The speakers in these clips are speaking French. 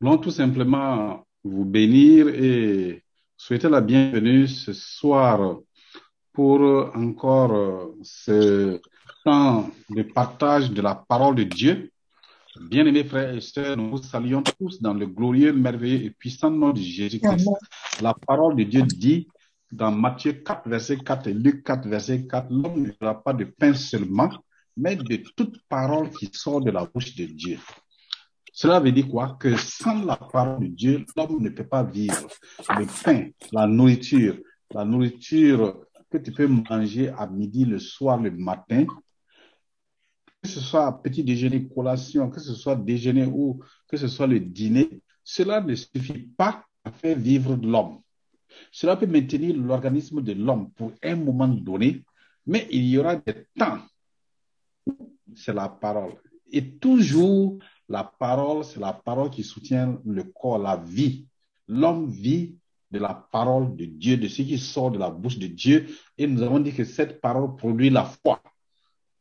voulons tout simplement vous bénir et souhaiter la bienvenue ce soir pour encore ce temps de partage de la parole de Dieu. Bien-aimés frères et sœurs, nous vous saluons tous dans le glorieux, merveilleux et puissant nom de Jésus-Christ. La parole de Dieu dit dans Matthieu 4, verset 4 et Luc 4, verset 4, l'homme ne fera pas de pain seulement, mais de toute parole qui sort de la bouche de Dieu. Cela veut dire quoi? Que sans la parole de Dieu, l'homme ne peut pas vivre. Le pain, la nourriture, la nourriture que tu peux manger à midi, le soir, le matin, que ce soit petit déjeuner, collation, que ce soit déjeuner ou que ce soit le dîner, cela ne suffit pas à faire vivre l'homme. Cela peut maintenir l'organisme de l'homme pour un moment donné, mais il y aura des temps. C'est la parole. Et toujours, la parole, c'est la parole qui soutient le corps, la vie. L'homme vit de la parole de Dieu, de ce qui sort de la bouche de Dieu. Et nous avons dit que cette parole produit la foi.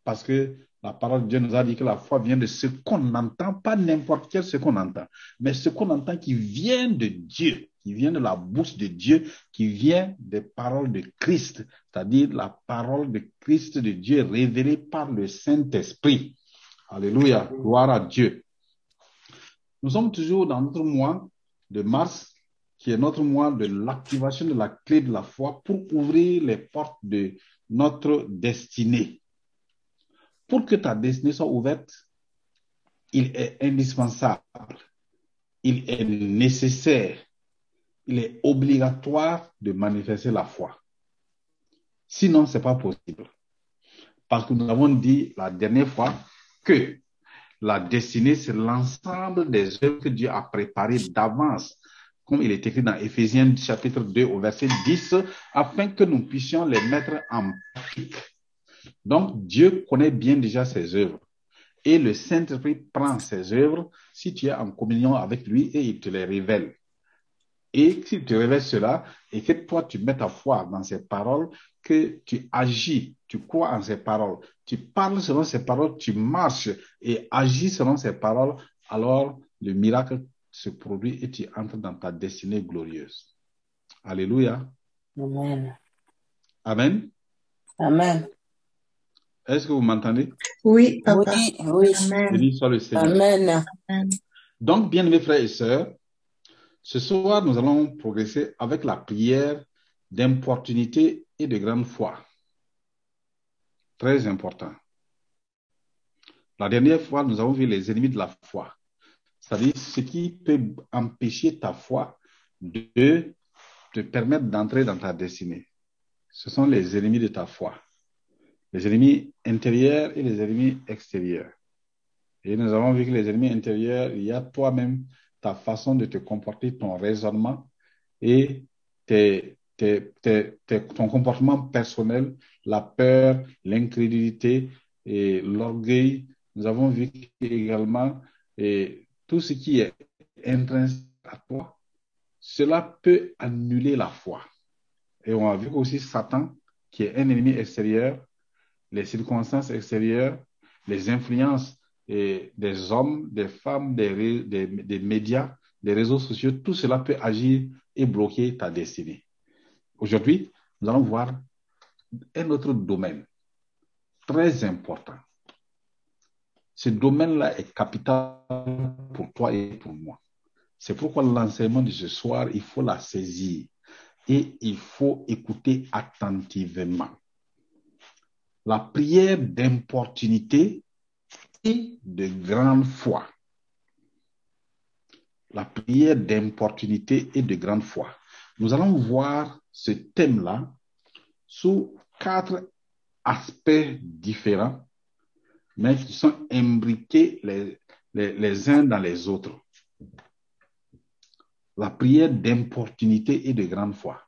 Parce que la parole de Dieu nous a dit que la foi vient de ce qu'on entend, pas n'importe quel ce qu'on entend, mais ce qu'on entend qui vient de Dieu, qui vient de la bouche de Dieu, qui vient des paroles de Christ, c'est-à-dire la parole de Christ de Dieu révélée par le Saint-Esprit. Alléluia, gloire à Dieu. Nous sommes toujours dans notre mois de mars, qui est notre mois de l'activation de la clé de la foi pour ouvrir les portes de notre destinée. Pour que ta destinée soit ouverte, il est indispensable, il est nécessaire, il est obligatoire de manifester la foi. Sinon, ce n'est pas possible. Parce que nous avons dit la dernière fois que la destinée, c'est l'ensemble des œuvres que Dieu a préparées d'avance, comme il est écrit dans Éphésiens chapitre 2 au verset 10, afin que nous puissions les mettre en pratique. Donc, Dieu connaît bien déjà ses œuvres. Et le Saint-Esprit prend ses œuvres si tu es en communion avec lui et il te les révèle. Et s'il te révèle cela et que toi tu mets ta foi dans ses paroles, que tu agis, tu crois en ses paroles, tu parles selon ses paroles, tu marches et agis selon ses paroles, alors le miracle se produit et tu entres dans ta destinée glorieuse. Alléluia. Amen. Amen. Amen. Est-ce que vous m'entendez? Oui, papa. Oui, oui. Amen. Béni soit le Seigneur. Amen. Donc, bien aimés frères et sœurs, ce soir, nous allons progresser avec la prière d'importunité et de grande foi. Très important. La dernière fois, nous avons vu les ennemis de la foi. C'est-à-dire ce qui peut empêcher ta foi de te permettre d'entrer dans ta destinée. Ce sont les ennemis de ta foi. Les ennemis intérieurs et les ennemis extérieurs. Et nous avons vu que les ennemis intérieurs, il y a toi-même, ta façon de te comporter, ton raisonnement et tes, tes, tes, ton comportement personnel, la peur, l'incrédulité et l'orgueil. Nous avons vu également et tout ce qui est intrinsèque à toi, cela peut annuler la foi. Et on a vu aussi Satan, qui est un ennemi extérieur, les circonstances extérieures, les influences des hommes, des femmes, des, des, des médias, des réseaux sociaux, tout cela peut agir et bloquer ta destinée. Aujourd'hui, nous allons voir un autre domaine très important. Ce domaine-là est capital pour toi et pour moi. C'est pourquoi l'enseignement de ce soir, il faut la saisir et il faut écouter attentivement. La prière d'importunité de grande foi. La prière d'importunité et de grande foi. Nous allons voir ce thème-là sous quatre aspects différents, mais qui sont imbriqués les uns dans les autres. La prière d'importunité et de grande foi.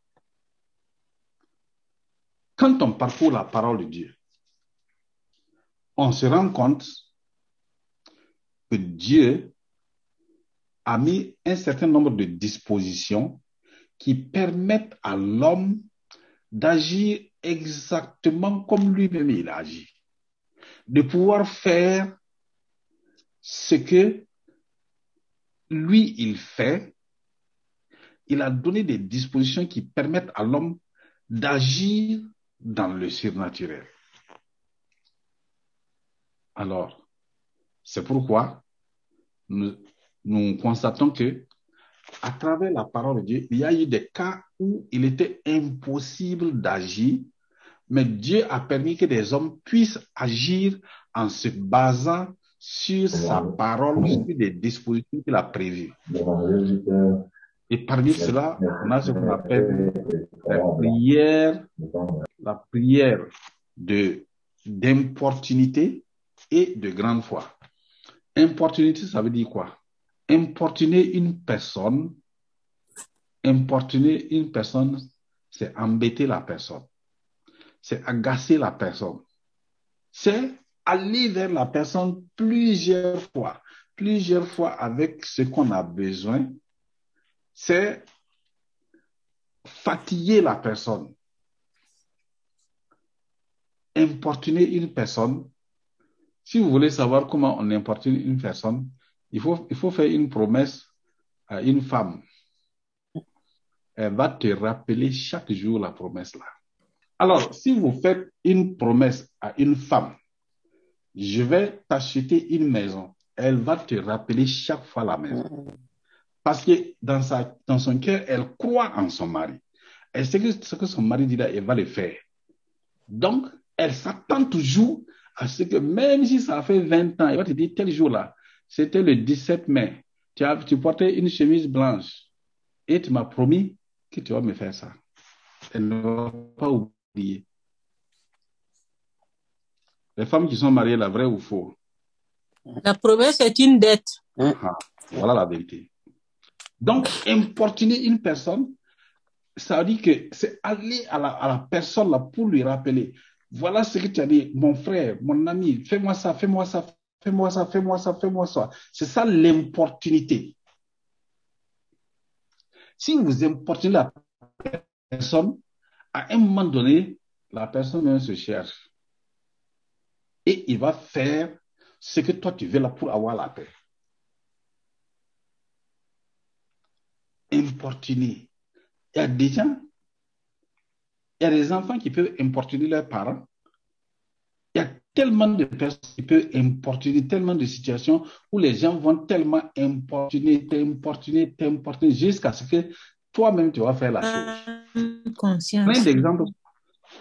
Quand on parcourt la parole de Dieu, on se rend compte que Dieu a mis un certain nombre de dispositions qui permettent à l'homme d'agir exactement comme lui-même il agit, de pouvoir faire ce que lui, il fait, il a donné des dispositions qui permettent à l'homme d'agir dans le surnaturel. Alors, c'est pourquoi nous, nous constatons que à travers la parole de Dieu, il y a eu des cas où il était impossible d'agir, mais Dieu a permis que des hommes puissent agir en se basant sur sa parole, sur des dispositions qu'il a prévues. Et parmi cela, on a ce qu'on appelle la prière, la prière de d'importunité et de grande foi. Importunité, ça veut dire quoi? Importuner une personne, importuner une personne, c'est embêter la personne, c'est agacer la personne, c'est aller vers la personne plusieurs fois, plusieurs fois avec ce qu'on a besoin, c'est fatiguer la personne. Importuner une personne, si vous voulez savoir comment on importune une personne, il faut, il faut faire une promesse à une femme. Elle va te rappeler chaque jour la promesse là. Alors, si vous faites une promesse à une femme, je vais t'acheter une maison, elle va te rappeler chaque fois la maison. Parce que dans, sa, dans son cœur, elle croit en son mari. Elle sait que ce que son mari dit là, elle va le faire. Donc, elle s'attend toujours à ce que même si ça fait 20 ans, elle va te dire tel jour-là, c'était le 17 mai, tu, as, tu portais une chemise blanche et tu m'as promis que tu vas me faire ça. Elle ne va pas oublier. Les femmes qui sont mariées, la vraie ou faux? La promesse est une dette. Ah, Voilà la vérité. Donc, importuner une personne, ça veut dire que c'est aller à la, à la personne là pour lui rappeler. Voilà ce que tu as dit, mon frère, mon ami, fais-moi ça, fais-moi ça, fais-moi ça, fais-moi ça, fais-moi ça. C'est ça l'importunité. Si vous importunez la personne, à un moment donné, la personne même se cherche. Et il va faire ce que toi tu veux là pour avoir la paix. Importuner. Il y a des gens, il y a des enfants qui peuvent importuner leurs parents. Il y a tellement de personnes qui peuvent importuner, tellement de situations où les gens vont tellement importuner, t'importuner, t'importuner, jusqu'à ce que toi-même tu vas faire la chose. Conscience. Plein d'exemples,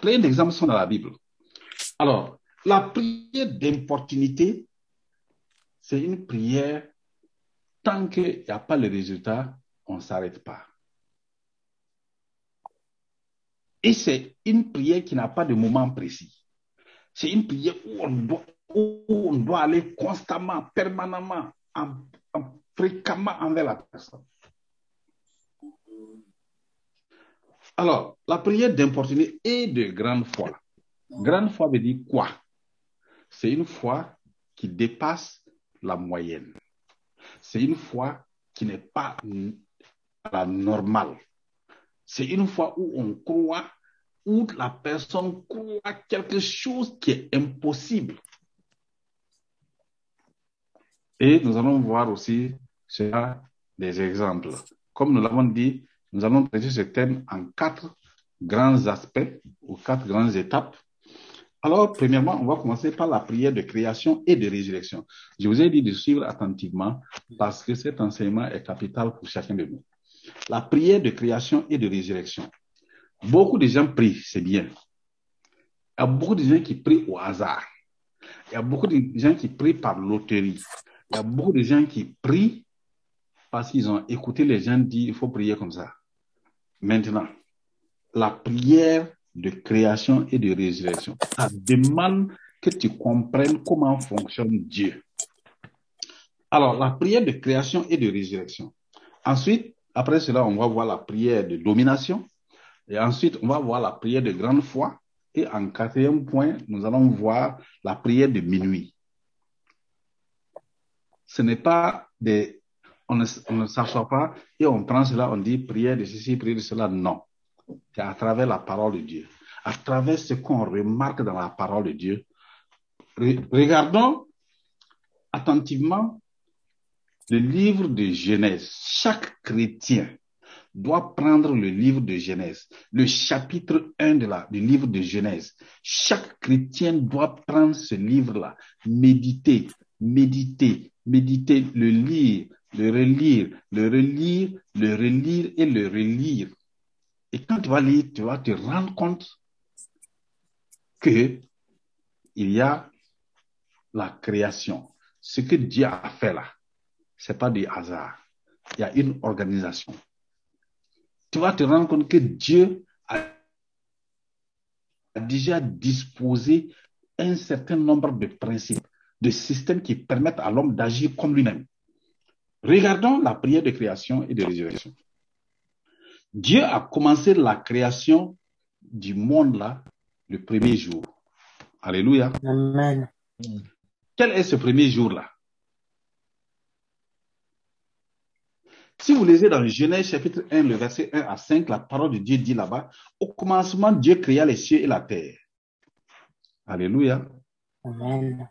plein d'exemples sont dans la Bible. Alors, la prière d'importunité, c'est une prière, tant qu'il n'y a pas le résultat, on ne s'arrête pas. Et c'est une prière qui n'a pas de moment précis. C'est une prière où on doit, où on doit aller constamment, permanemment, en, en- fréquemment envers la personne. Alors, la prière d'importunité est de grande foi. Grande foi veut dire quoi? C'est une foi qui dépasse la moyenne. C'est une foi qui n'est pas la normale. C'est une foi où on croit, où la personne croit quelque chose qui est impossible. Et nous allons voir aussi cela des exemples. Comme nous l'avons dit, nous allons traiter ce thème en quatre grands aspects ou quatre grandes étapes. Alors, premièrement, on va commencer par la prière de création et de résurrection. Je vous ai dit de suivre attentivement parce que cet enseignement est capital pour chacun de nous. La prière de création et de résurrection. Beaucoup de gens prient, c'est bien. Il y a beaucoup de gens qui prient au hasard. Il y a beaucoup de gens qui prient par loterie. Il y a beaucoup de gens qui prient parce qu'ils ont écouté les gens dire il faut prier comme ça. Maintenant, la prière de création et de résurrection, ça demande que tu comprennes comment fonctionne Dieu. Alors, la prière de création et de résurrection. Ensuite, après cela, on va voir la prière de domination. Et ensuite, on va voir la prière de grande foi. Et en quatrième point, nous allons voir la prière de minuit. Ce n'est pas des... On ne, on ne s'assoit pas et on prend cela, on dit prière de ceci, prière de cela. Non. C'est à travers la parole de Dieu. À travers ce qu'on remarque dans la parole de Dieu. Re- regardons attentivement le livre de Genèse, chaque chrétien doit prendre le livre de Genèse, le chapitre 1 de la, du livre de Genèse. Chaque chrétien doit prendre ce livre-là, méditer, méditer, méditer, le lire, le relire, le relire, le relire et le relire. Et quand tu vas lire, tu vas te rendre compte que il y a la création. Ce que Dieu a fait là, c'est pas du hasard. Il y a une organisation. Tu vas te rendre compte que Dieu a déjà disposé un certain nombre de principes, de systèmes qui permettent à l'homme d'agir comme lui-même. Regardons la prière de création et de résurrection. Dieu a commencé la création du monde là le premier jour. Alléluia. Amen. Quel est ce premier jour-là Si vous lisez dans le Genèse chapitre 1, le verset 1 à 5, la parole de Dieu dit là-bas, au commencement, Dieu créa les cieux et la terre. Alléluia. Amen.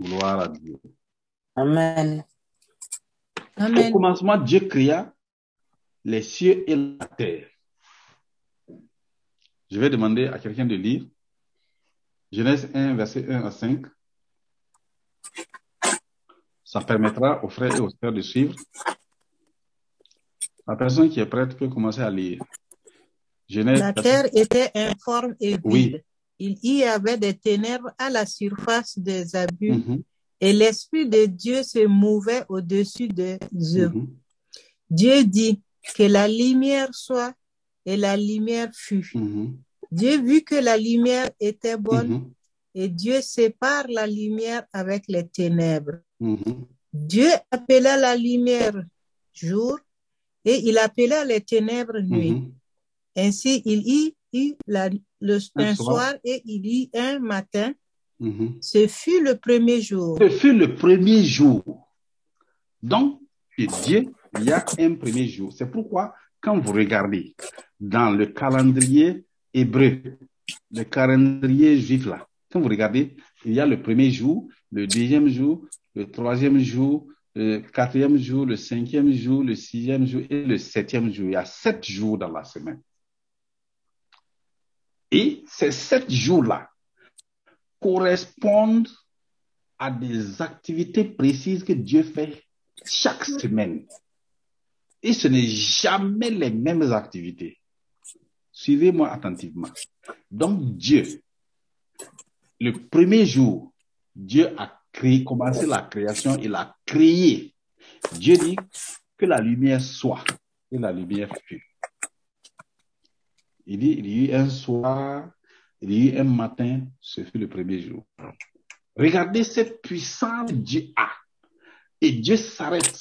Gloire à Dieu. Amen. Au Amen. commencement, Dieu créa les cieux et la terre. Je vais demander à quelqu'un de lire Genèse 1, verset 1 à 5. Ça permettra aux frères et aux sœurs de suivre. La personne qui est prête peut commencer à lire. Genèse La terre était informe et vide. Oui. Il y avait des ténèbres à la surface des abîmes Mhm, et l'Esprit de Dieu se mouvait au-dessus des eaux. mhm. Dieu dit que la lumière soit et la lumière fut. Mhm, Dieu vit que la lumière était bonne et Dieu sépare la lumière avec les ténèbres. Mhm. Dieu appela la lumière jour et il appela les ténèbres nuit. Mhm. Ainsi, il y eut la- le, Un soir. soir et il y eut un matin. Mhm. Ce fut le premier jour. Ce fut le premier jour. Donc, chez Dieu, il y a un premier jour. C'est pourquoi, quand vous regardez dans le calendrier hébreu, le calendrier juif là, quand vous regardez, il y a le premier jour, le deuxième jour, le troisième jour, le quatrième jour, le cinquième jour, le sixième jour et le septième jour. Il y a sept jours dans la semaine. Et ces sept jours-là correspondent à des activités précises que Dieu fait chaque semaine. Et ce n'est jamais les mêmes activités. Suivez-moi attentivement. Donc Dieu, le premier jour, Dieu a créé, commencé la création, il a créé. Dieu dit que la lumière soit et la lumière fut. Il dit, il y a eu un soir, il y a eu un matin, ce fut le premier jour. Regardez cette puissance Dieu a. Et Dieu s'arrête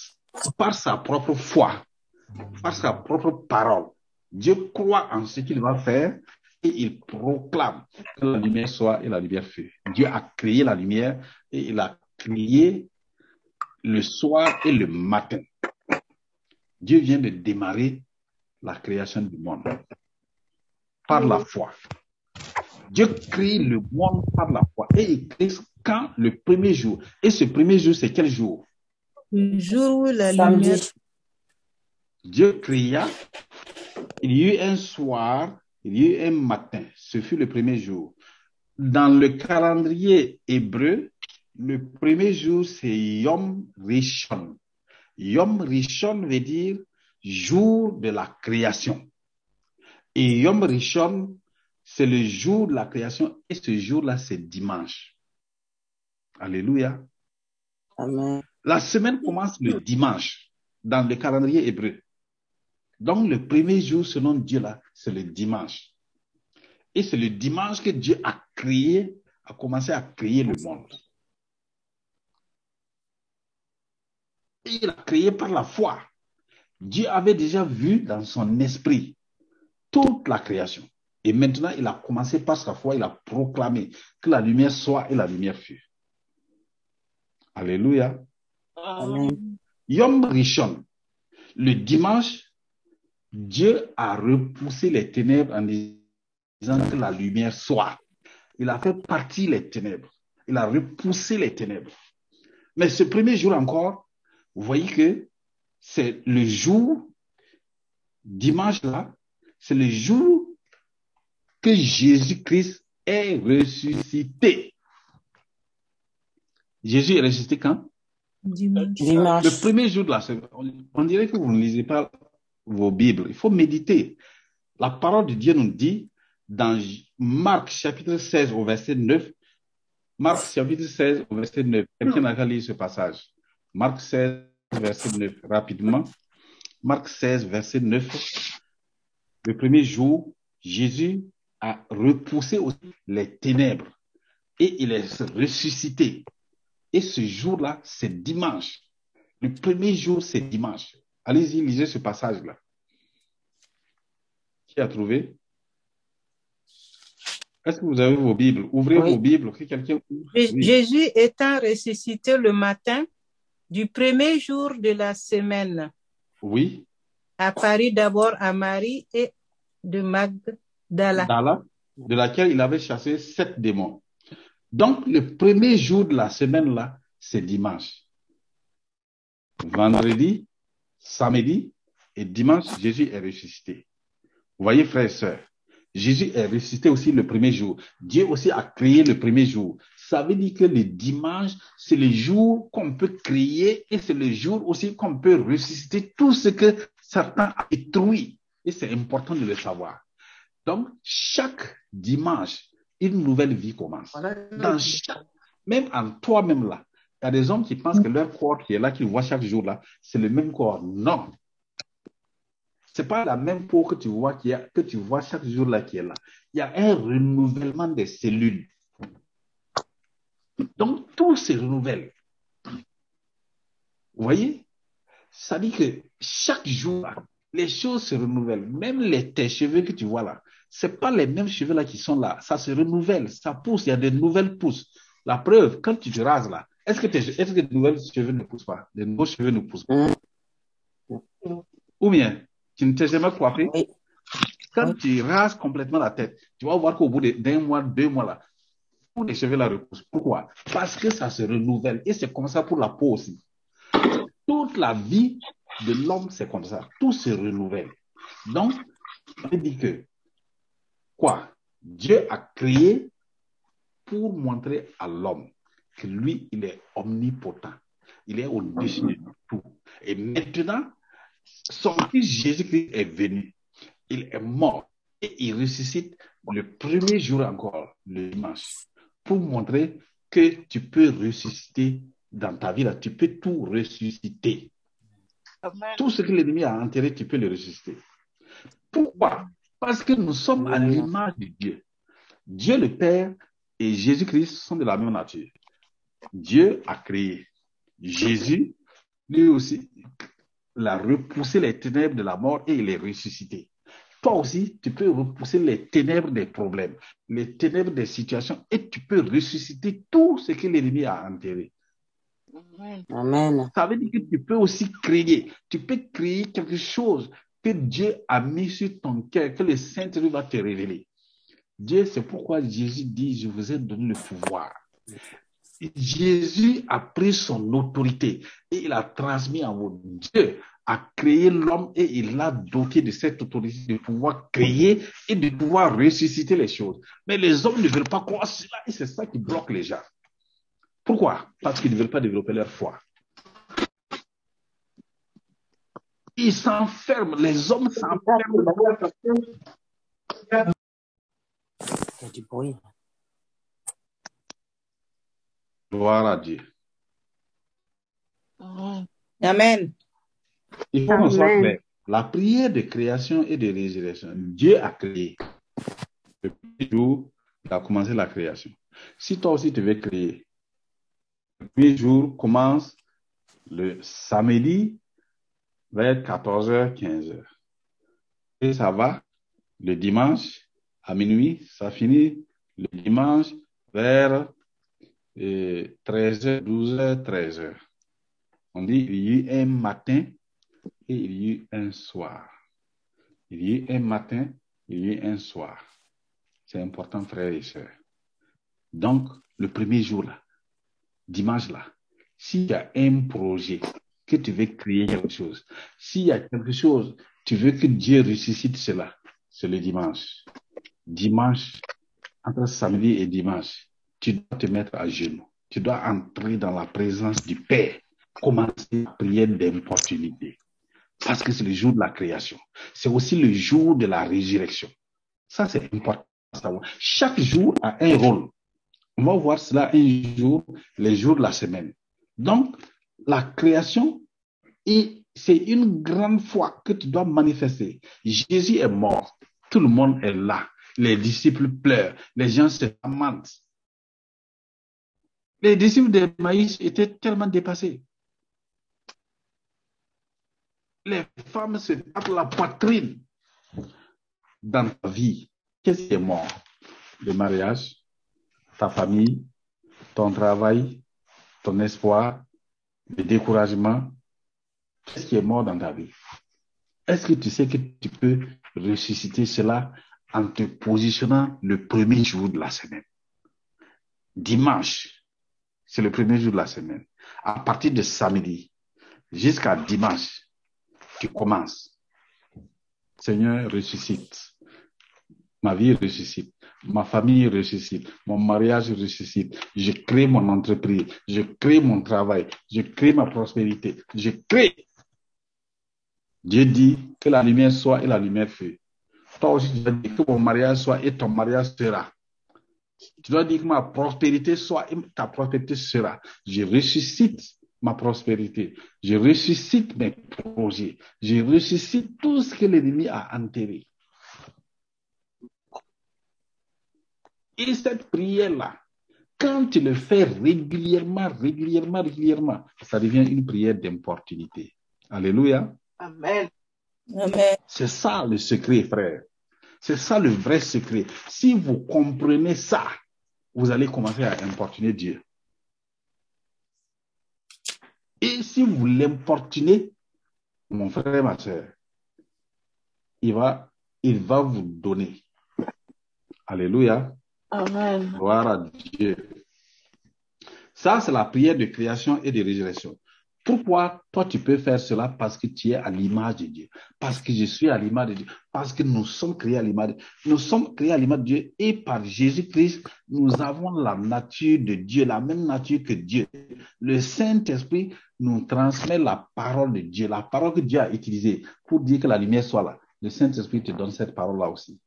par sa propre foi, par sa propre parole. Dieu croit en ce qu'il va faire il proclame que la lumière soit et la lumière fut. Dieu a créé la lumière et il a créé le soir et le matin. Dieu vient de démarrer la création du monde par la foi. Dieu crée le monde par la foi et il crée quand le premier jour. Et ce premier jour, c'est quel jour? Le jour où la Samedi. lumière Dieu créa, il y eut un soir, il y eut un matin. Ce fut le premier jour. Dans le calendrier hébreu, le premier jour, c'est Yom Rishon. Yom Rishon veut dire jour de la création. Et Yom Rishon, c'est le jour de la création et ce jour-là, c'est dimanche. Alléluia. Amen. La semaine commence le dimanche dans le calendrier hébreu. Donc le premier jour selon Dieu là, c'est le dimanche. Et c'est le dimanche que Dieu a créé, a commencé à créer le monde. Et il a créé par la foi. Dieu avait déjà vu dans son esprit toute la création. Et maintenant, il a commencé par sa foi, il a proclamé que la lumière soit et la lumière fut. Alléluia. Amen. Yom Rishon, le dimanche, Dieu a repoussé les ténèbres en disant que la lumière soit. Il a fait partir les ténèbres. Il a repoussé les ténèbres. Mais ce premier jour encore, vous voyez que c'est le jour, dimanche là, c'est le jour que Jésus-Christ est ressuscité. Jésus est ressuscité quand? Dimanche. Le premier jour de la semaine. On dirait que vous ne lisez pas vos Bibles. Il faut méditer. La parole de Dieu nous dit dans Marc chapitre 16 au verset 9, Marc chapitre 16 au verset 9. Quelqu'un lire ce passage. Marc 16 verset 9, rapidement. Marc 16 verset 9. Le premier jour, Jésus a repoussé les ténèbres et il est ressuscité. Et ce jour-là, c'est dimanche. Le premier jour, c'est dimanche. Allez-y, lisez ce passage-là. Qui a trouvé? Est-ce que vous avez vos Bibles? Ouvrez Oui. vos Bibles. Que quelqu'un ouvre. Jé- Oui. Jésus étant ressuscité le matin du premier jour de la semaine, Oui. apparut d'abord à Marie et de Magdala. Dala, de laquelle il avait chassé sept démons. Donc, le premier jour de la semaine, là, c'est dimanche. Vendredi, samedi et dimanche, Jésus est ressuscité. Vous voyez, frères et sœurs, Jésus est ressuscité aussi le premier jour. Dieu aussi a créé le premier jour. Ça veut dire que le dimanche, c'est le jour qu'on peut créer et c'est le jour aussi qu'on peut ressusciter tout ce que Satan a détruit. Et c'est important de le savoir. Donc, chaque dimanche, une nouvelle vie commence. Dans chaque, même en toi-même là, y a des hommes qui pensent que leur corps qui est là, qu'ils voient chaque jour là, c'est le même corps. Non. C'est pas la même peau que tu vois qui a, que tu vois chaque jour là qui est là. Il y a un renouvellement des cellules. Donc, tout se renouvelle. Vous voyez? Ça dit que chaque jour, les choses se renouvellent. Même les, tes cheveux que tu vois là, c'est pas les mêmes cheveux là qui sont là. Ça se renouvelle, ça pousse, il y a des nouvelles pousses. La preuve, quand tu te rases là, est-ce que, tes, est-ce que de nouvelles cheveux ne poussent pas? De nouveaux cheveux ne poussent pas. Ou bien, tu ne t'es jamais coiffé? Oui. Quand Oui. tu rases complètement la tête, tu vas voir qu'au bout d'un mois, deux mois là, tous les cheveux là repoussent. Pourquoi? Parce que ça se renouvelle. Et c'est comme ça pour la peau aussi. Toute la vie de l'homme, c'est comme ça. Tout se renouvelle. Donc, on dit que, quoi? Dieu a créé pour montrer à l'homme que lui, il est omnipotent. Il est au-dessus de tout. Et maintenant, son fils Jésus-Christ est venu. Il est mort et il ressuscite le premier jour encore, le dimanche, pour montrer que tu peux ressusciter dans ta vie. Là, tu peux tout ressusciter. Tout ce que l'ennemi a enterré, tu peux le ressusciter. Pourquoi? Parce que nous sommes à l'image de Dieu. Dieu le Père et Jésus-Christ sont de la même nature. Dieu a créé. Jésus, lui aussi, il a repoussé les ténèbres de la mort et il est ressuscité. Toi aussi, tu peux repousser les ténèbres des problèmes, les ténèbres des situations et tu peux ressusciter tout ce que l'ennemi a enterré. Amen. Ça veut dire que tu peux aussi créer. Tu peux créer quelque chose que Dieu a mis sur ton cœur, que le Saint-Esprit va te révéler. Dieu, c'est pourquoi Jésus dit, je vous ai donné le pouvoir. Jésus a pris son autorité et il a transmis à vous. Dieu a créé l'homme et il l'a doté de cette autorité de pouvoir créer et de pouvoir ressusciter les choses. Mais les hommes ne veulent pas croire cela et c'est ça qui bloque les gens. Pourquoi? Parce qu'ils ne veulent pas développer leur foi. Ils s'enferment, les hommes s'enferment. Il y a du bruit. Gloire à Dieu. Amen. Il faut qu'on soit clair. La prière de création et de résurrection, Dieu a créé. Le premier jour, il a commencé la création. Si toi aussi tu veux créer, le premier jour commence le samedi vers 14h, 15h. Et ça va le dimanche à minuit, ça finit le dimanche vers euh, 13h, 12h, 13h. On dit il y a eu un matin et il y a eu un soir. Il y a eu un matin, il y a eu un soir. C'est important, frères et sœurs. Donc, le premier jour là, dimanche là, s'il y a un projet, que tu veux créer quelque chose, s'il y a quelque chose, tu veux que Dieu ressuscite cela, c'est le dimanche. Dimanche, entre samedi et dimanche, tu dois te mettre à genoux. Tu dois entrer dans la présence du Père, commencer à prier d'importunité. Parce que c'est le jour de la création. C'est aussi le jour de la résurrection. Ça, c'est important. Chaque jour a un rôle. On va voir cela un jour, les jours de la semaine. Donc, la création, c'est une grande foi que tu dois manifester. Jésus est mort. Tout le monde est là. Les disciples pleurent. Les gens se lamentent. Les disciples de Maïs étaient tellement dépassés. Les femmes se tapent la poitrine dans ta vie. Qu'est-ce qui est mort? Le mariage, ta famille, ton travail, ton espoir, le découragement. Qu'est-ce qui est mort dans ta vie? Est-ce que tu sais que tu peux ressusciter cela en te positionnant le premier jour de la semaine? Dimanche, c'est le premier jour de la semaine. À partir de samedi jusqu'à dimanche, tu commences. Seigneur, ressuscite. Ma vie ressuscite. Ma famille ressuscite. Mon mariage ressuscite. Je crée mon entreprise. Je crée mon travail. Je crée ma prospérité. Je crée. Dieu dit que la lumière soit et la lumière fut. Toi aussi, tu dois dire que mon mariage soit et ton mariage sera. Tu dois dire que ma prospérité soit et ta prospérité sera. Je ressuscite ma prospérité. Je ressuscite mes projets. Je ressuscite tout ce que l'ennemi a enterré. Et cette prière-là, quand tu le fais régulièrement, régulièrement, régulièrement, ça devient une prière d'importunité. Alléluia. Amen. Amen. C'est ça le secret, frère. C'est ça le vrai secret. Si vous comprenez ça, vous allez commencer à importuner Dieu. Et si vous l'importunez, mon frère et ma soeur, il va, il va vous donner. Alléluia. Amen. Gloire à Dieu. Ça, c'est la prière de création et de résurrection. Pourquoi toi tu peux faire cela Parce que tu es à l'image de Dieu? Parce que je suis à l'image de Dieu. Parce que nous sommes créés à l'image de Dieu. Nous sommes créés à l'image de Dieu et par Jésus-Christ, nous avons la nature de Dieu, la même nature que Dieu. Le Saint-Esprit nous transmet la parole de Dieu, la parole que Dieu a utilisée pour dire que la lumière soit là. Le Saint-Esprit te donne cette parole-là aussi.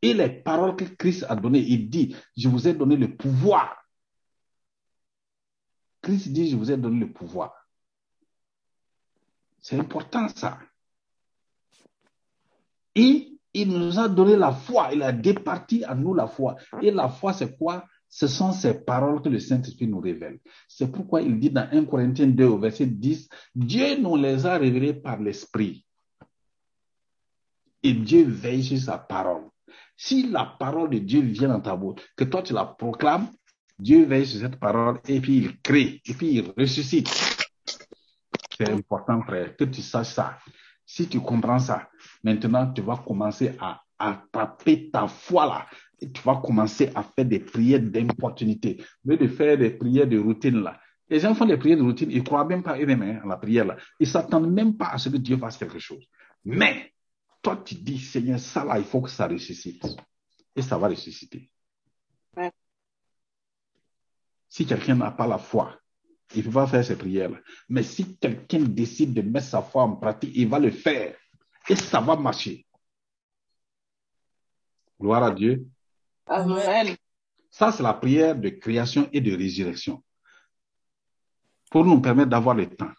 Et les paroles que Christ a données, il dit, je vous ai donné le pouvoir Christ dit, je vous ai donné le pouvoir. C'est important ça. Et il nous a donné la foi, il a départi à nous la foi. Et la foi, c'est quoi? Ce sont ces paroles que le Saint-Esprit nous révèle. C'est pourquoi il dit dans 1 Corinthiens 2 au verset 10, Dieu nous les a révélés par l'Esprit. Et Dieu veille sur sa parole. Si la parole de Dieu vient dans ta bouche, que toi tu la proclames, Dieu veille sur cette parole et puis il crée, et puis il ressuscite. C'est important, frère, que tu saches ça. Si tu comprends ça, maintenant tu vas commencer à attraper ta foi là. Et tu vas commencer à faire des prières d'importunité. Mais de faire des prières de routine là. Les gens font des prières de routine, ils ne croient même pas eux-mêmes hein, à la prière là. Ils ne s'attendent même pas à ce que Dieu fasse quelque chose. Mais toi, tu dis, Seigneur, ça là, il faut que ça ressuscite. Et ça va ressusciter. Ouais. Si quelqu'un n'a pas la foi, il ne peut pas faire ces prières-là. Mais si quelqu'un décide de mettre sa foi en pratique, il va le faire. Et ça va marcher. Gloire à Dieu. Amen. Ça, c'est la prière de création et de résurrection. Pour nous permettre d'avoir le temps.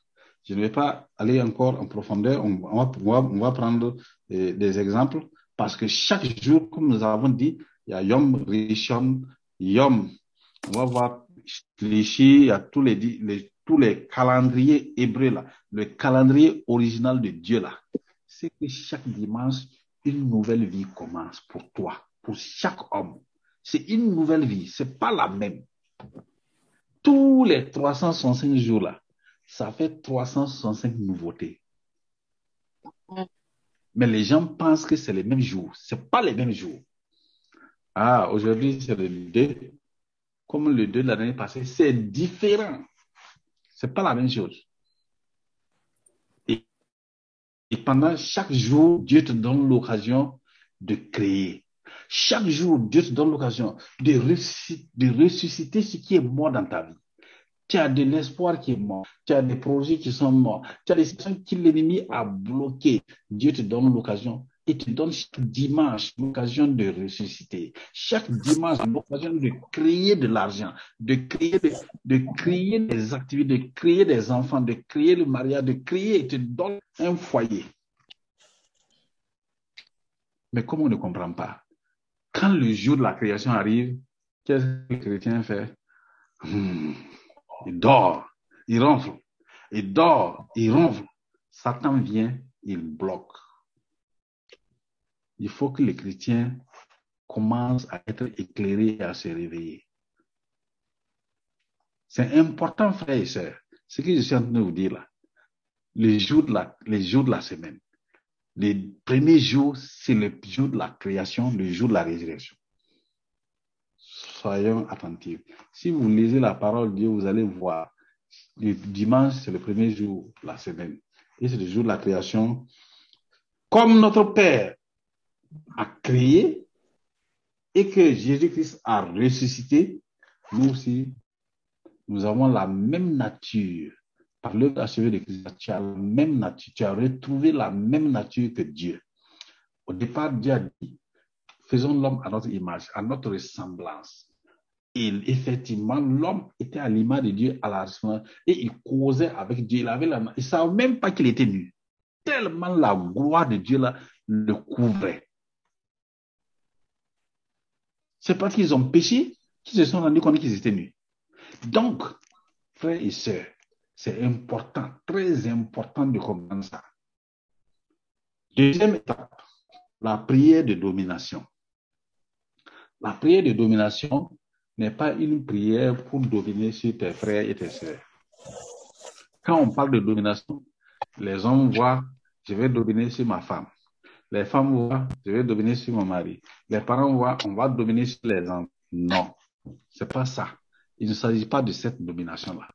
Je ne vais pas aller encore en profondeur. On va, on va, on va prendre des, des, exemples parce que chaque jour, comme nous avons dit, il y a Yom Rishon, Yom. On va voir Y a tous les, les, tous les calendriers hébreux là. Le calendrier original de Dieu là. C'est que chaque dimanche, une nouvelle vie commence pour toi, pour chaque homme. C'est une nouvelle vie, c'est pas la même. Tous les 365 jours là, ça fait 365 nouveautés. Mais les gens pensent que c'est les mêmes jours. C'est pas les mêmes jours. Ah, aujourd'hui, c'est le 2. Comme le 2 de l'année passée, c'est différent. C'est pas la même chose. Et, pendant chaque jour, Dieu te donne l'occasion de créer. Chaque jour, Dieu te donne l'occasion de ressusciter ce qui est mort dans ta vie. Tu as de l'espoir qui est mort. Tu as des projets qui sont morts. Tu as des situations que l'ennemi a bloquées. Dieu te donne l'occasion et te donne chaque dimanche l'occasion de ressusciter. Chaque dimanche, l'occasion de créer de l'argent, de créer, de, créer des activités, de créer des enfants, de créer le mariage, de créer et te donne un foyer. Mais comme on ne comprend pas, quand le jour de la création arrive, qu'est-ce que le chrétien fait? Hmm. Il dort, il ronfle, il dort, il ronfle. Satan vient, il bloque. Il faut que les chrétiens commencent à être éclairés et à se réveiller. C'est important, frères et sœurs, ce que je suis en train de vous dire là. Les jours de la, les jours de la semaine. Les premiers jours, c'est le jour de la création, le jour de la résurrection soyons attentifs. Si vous lisez la parole de Dieu, vous allez voir. Le dimanche, c'est le premier jour de la semaine. Et c'est le jour de la création. Comme notre Père a créé et que Jésus-Christ a ressuscité, nous aussi, nous avons la même nature. Par l'œuvre achevée de Christ, tu as la même nature. Tu as retrouvé la même nature que Dieu. Au départ, Dieu a dit, faisons l'homme à notre image, à notre ressemblance. Et effectivement, l'homme était à l'image de Dieu à la et il causait avec Dieu. Il avait la Il ne savait même pas qu'il était nu. Tellement la gloire de Dieu le couvrait. C'est parce qu'ils ont péché qu'ils se sont rendus compte qu'ils étaient nus. Donc, frères et sœurs, c'est important, très important de comprendre ça. Deuxième étape, la prière de domination. La prière de domination n'est pas une prière pour dominer sur tes frères et tes sœurs. Quand on parle de domination, les hommes voient, je vais dominer sur ma femme. Les femmes voient, je vais dominer sur mon mari. Les parents voient, on va dominer sur les enfants. Non, c'est pas ça. Il ne s'agit pas de cette domination-là.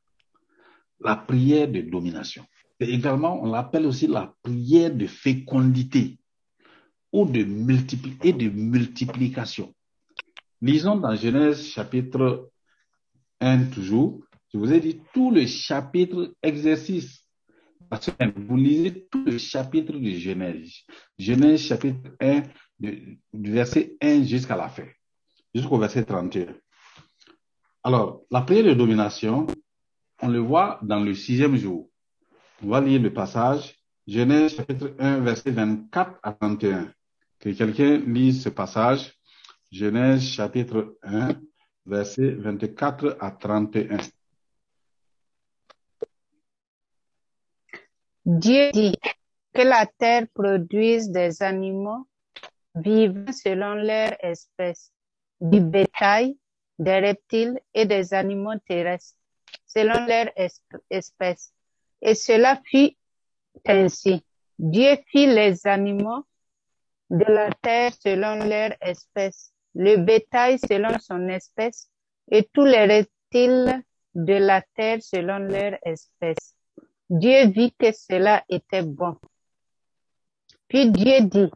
La prière de domination. Et également, on l'appelle aussi la prière de fécondité ou de, multipli et de multiplication. Lisons dans Genèse chapitre 1 toujours. Je vous ai dit tout le chapitre exercice. Vous lisez tout le chapitre de Genèse. Genèse chapitre 1, du verset 1 jusqu'à la fin, jusqu'au verset 31. Alors, la prière de domination, on le voit dans le sixième jour. On va lire le passage. Genèse chapitre 1, verset 24 à 31. Que quelqu'un lise ce passage. Genèse chapitre 1, verset 24 à 31. Dieu dit que la terre produise des animaux vivants selon leur espèce, du bétail, des reptiles et des animaux terrestres selon leur espèce. Et cela fut ainsi. Dieu fit les animaux de la terre selon leur espèce, le bétail selon son espèce et tous les reptiles de la terre selon leur espèce. Dieu vit que cela était bon. Puis Dieu dit,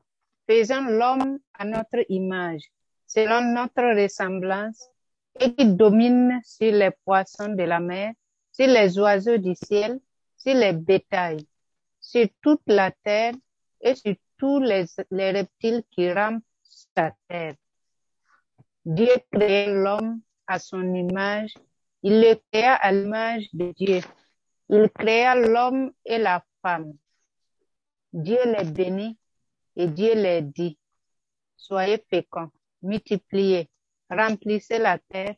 faisons l'homme à notre image, selon notre ressemblance, et qui domine sur les poissons de la mer, sur les oiseaux du ciel, sur les bétails, sur toute la terre et sur tous les, les reptiles qui rampent sur la terre. Dieu créa l'homme à son image, il le créa à l'image de Dieu. Il créa l'homme et la femme. Dieu les bénit et Dieu les dit, soyez féconds, multipliez, remplissez la terre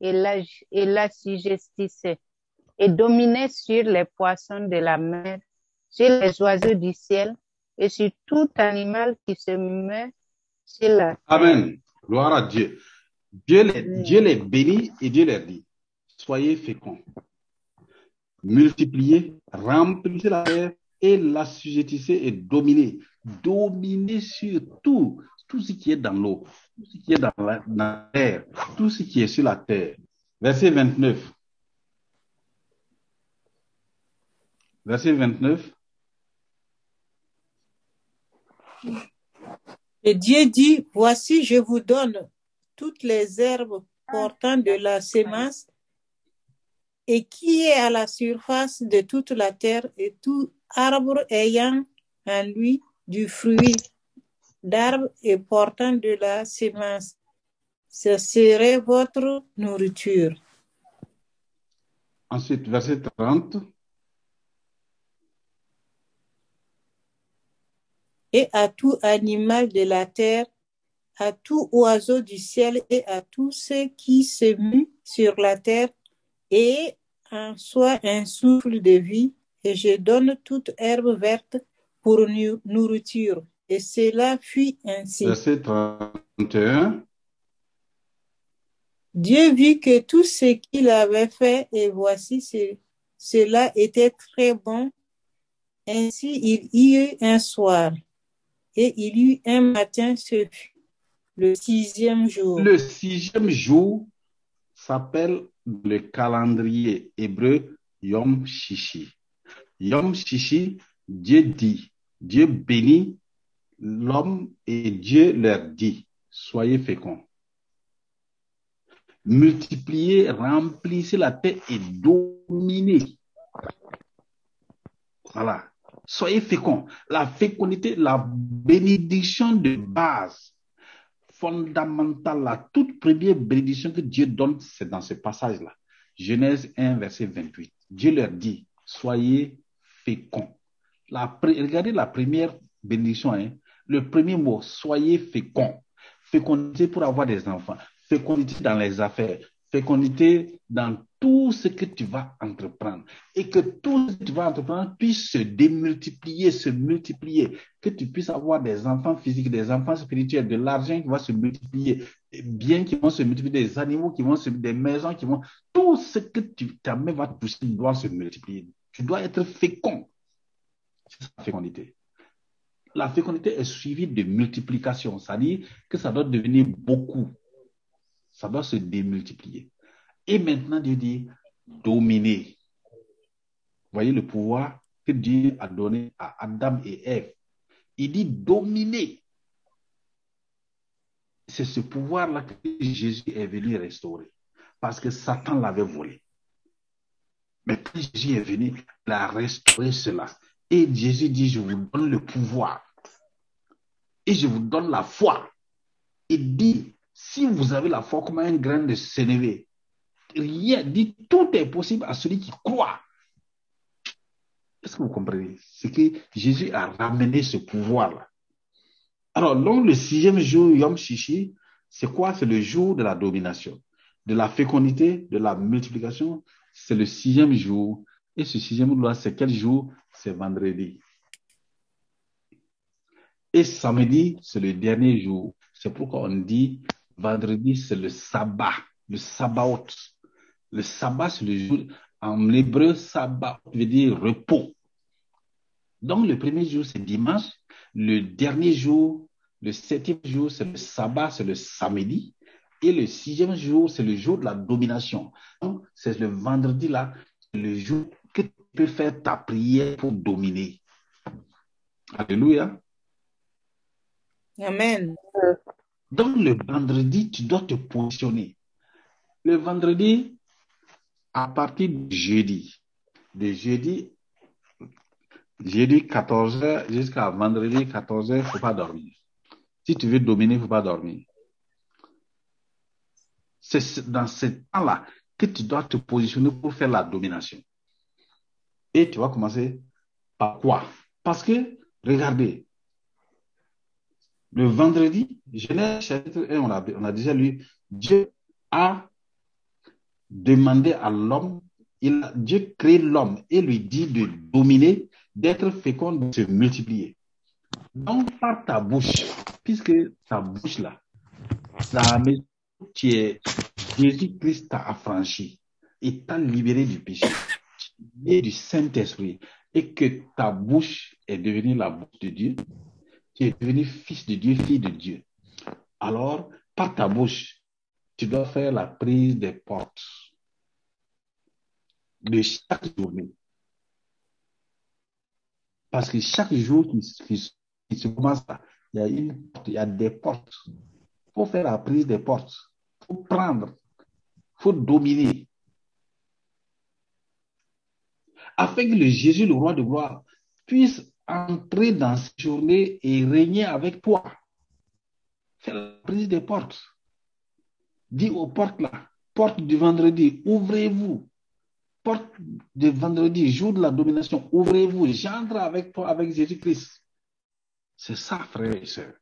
et la, et l'assujettissez et dominez sur les poissons de la mer, sur les oiseaux du ciel et sur tout animal qui se meut sur la terre. Amen. Gloire à Dieu. Dieu les, Dieu les bénit et Dieu leur dit, soyez féconds, multipliez, remplissez la terre et l'assujettissez et dominez. Dominez sur tout, tout ce qui est dans l'eau, tout ce qui est dans la, dans la terre, tout ce qui est sur la terre. Verset 29. Verset 29. Et Dieu dit, voici, je vous donne toutes les herbes portant de la semence et qui est à la surface de toute la terre et tout arbre ayant en lui du fruit d'arbre et portant de la semence. Ce serait votre nourriture. Ensuite, verset 30. Et à tout animal de la terre, à tout oiseau du ciel et à tous ceux qui se muent sur la terre, et en soi un souffle de vie, et je donne toute herbe verte pour nourriture. Et cela fut ainsi. Verset 31. Dieu vit que tout ce qu'il avait fait, et voici, ce- cela était très bon. Ainsi, il y eut un soir, et il y eut un matin, ce fut le sixième jour. Le sixième jour s'appelle le calendrier hébreu Yom Shishi. Yom Shishi, Dieu dit, Dieu bénit l'homme et Dieu leur dit, soyez féconds. Multipliez, remplissez la terre et dominez. Voilà. Soyez féconds. La fécondité, la bénédiction de base fondamentale, la toute première bénédiction que Dieu donne, c'est dans ce passage-là. Genèse 1, verset 28. Dieu leur dit, soyez féconds. La, regardez la première bénédiction, hein. le premier mot, soyez féconds. Fécondité pour avoir des enfants, fécondité dans les affaires, fécondité dans tout ce que tu vas entreprendre. Et que tout ce que tu vas entreprendre puisse se démultiplier, se multiplier. Que tu puisses avoir des enfants physiques, des enfants spirituels, de l'argent qui va se multiplier, des biens qui vont se multiplier, des animaux qui vont se, des maisons qui vont, tout ce que tu, ta main va toucher doit se multiplier. Tu dois être fécond. C'est la fécondité. La fécondité est suivie de multiplication, c'est-à-dire que ça doit devenir beaucoup. Ça doit se démultiplier. Et maintenant, Dieu dit dominer. Voyez le pouvoir que Dieu a donné à Adam et Ève. Il dit dominer. C'est ce pouvoir-là que Jésus est venu restaurer. Parce que Satan l'avait volé. Mais quand Jésus est venu, il a restauré cela. Et Jésus dit, je vous donne le pouvoir. Et je vous donne la foi. Il dit, si vous avez la foi comme un grain de sénévé, rien, dit, tout est possible à celui qui croit. Est-ce que vous comprenez? C'est que Jésus a ramené ce pouvoir-là. Alors, donc, le sixième jour, Yom Shishi, c'est quoi? C'est le jour de la domination, de la fécondité, de la multiplication. C'est le sixième jour. Et ce sixième jour-là, c'est quel jour? C'est vendredi. Et samedi, c'est le dernier jour. C'est pourquoi on dit vendredi, c'est le sabbat, le sabbaot. Le sabbat, c'est le jour, en hébreu, sabbat veut dire repos. Donc, le premier jour, c'est dimanche. Le dernier jour, le septième jour, c'est le sabbat, c'est le samedi. Et le sixième jour, c'est le jour de la domination. Donc, c'est le vendredi là, le jour que tu peux faire ta prière pour dominer. Alléluia. Amen. Donc, le vendredi, tu dois te positionner. Le vendredi, à partir de jeudi, de jeudi, jeudi 14h jusqu'à vendredi 14h, il ne faut pas dormir. Si tu veux dominer, il ne faut pas dormir. C'est dans ce temps-là que tu dois te positionner pour faire la domination. Et tu vas commencer par quoi? Parce que, regardez, le vendredi, Genèse chapitre 1, on a, on a déjà lu, Dieu a demandé à l'homme, Dieu crée l'homme et lui dit de dominer, d'être fécond, de se multiplier. Donc, par ta bouche, puisque ta bouche là, la maison qui est Jésus-Christ t'a affranchi et t'a libéré du péché et du Saint-Esprit et que ta bouche est devenue la bouche de Dieu, tu es devenu fils de Dieu, fille de Dieu. Alors, par ta bouche, tu dois faire la prise des portes. De chaque journée. Parce que chaque jour qui, se commence, il y a une il y a des portes. Il faut faire la prise des portes. Il faut prendre. Il faut dominer. Afin que le Jésus, le roi de gloire, puisse entrer dans cette journée et régner avec toi. Faire la prise des portes. Dis aux portes là, porte du vendredi, ouvrez-vous. Porte de vendredi, jour de la domination, ouvrez-vous. J'entre avec toi, avec Jésus-Christ. C'est ça, frères et sœurs.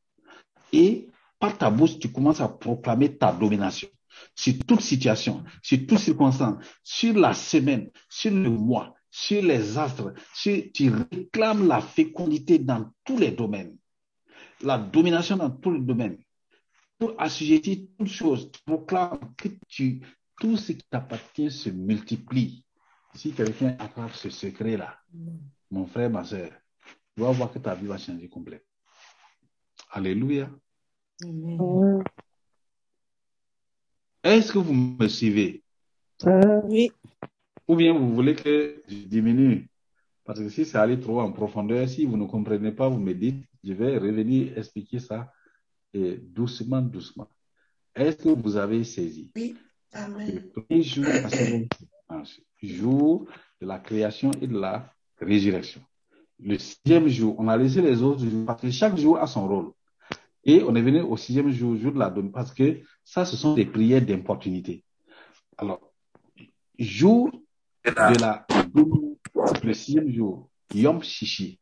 Et par ta bouche, tu commences à proclamer ta domination sur toute situation, sur toute circonstance, sur la semaine, sur le mois, sur les astres. tu réclames la fécondité dans tous les domaines, la domination dans tous les domaines. Pour assujettir toutes choses, tu proclames que tu, tout ce qui t'appartient se multiplie. Si quelqu'un attrape ce secret-là, mon frère, ma soeur, tu vas voir que ta vie va changer complètement. Alléluia. Amen. Est-ce que vous me suivez? Oui. Ou bien vous voulez que je diminue? Parce que si c'est aller trop en profondeur, si vous ne comprenez pas, vous me dites, je vais revenir expliquer ça et doucement, doucement. Est-ce que vous avez saisi? Oui. Amen. Le premier jour, la semaine, jour de la création et de la résurrection. Le sixième jour, on a laissé les autres jours parce que chaque jour a son rôle. Et on est venu au sixième jour, jour de la donne, parce que ça, ce sont des prières d'importunité. Alors, jour de la le sixième jour, Yom Shishi.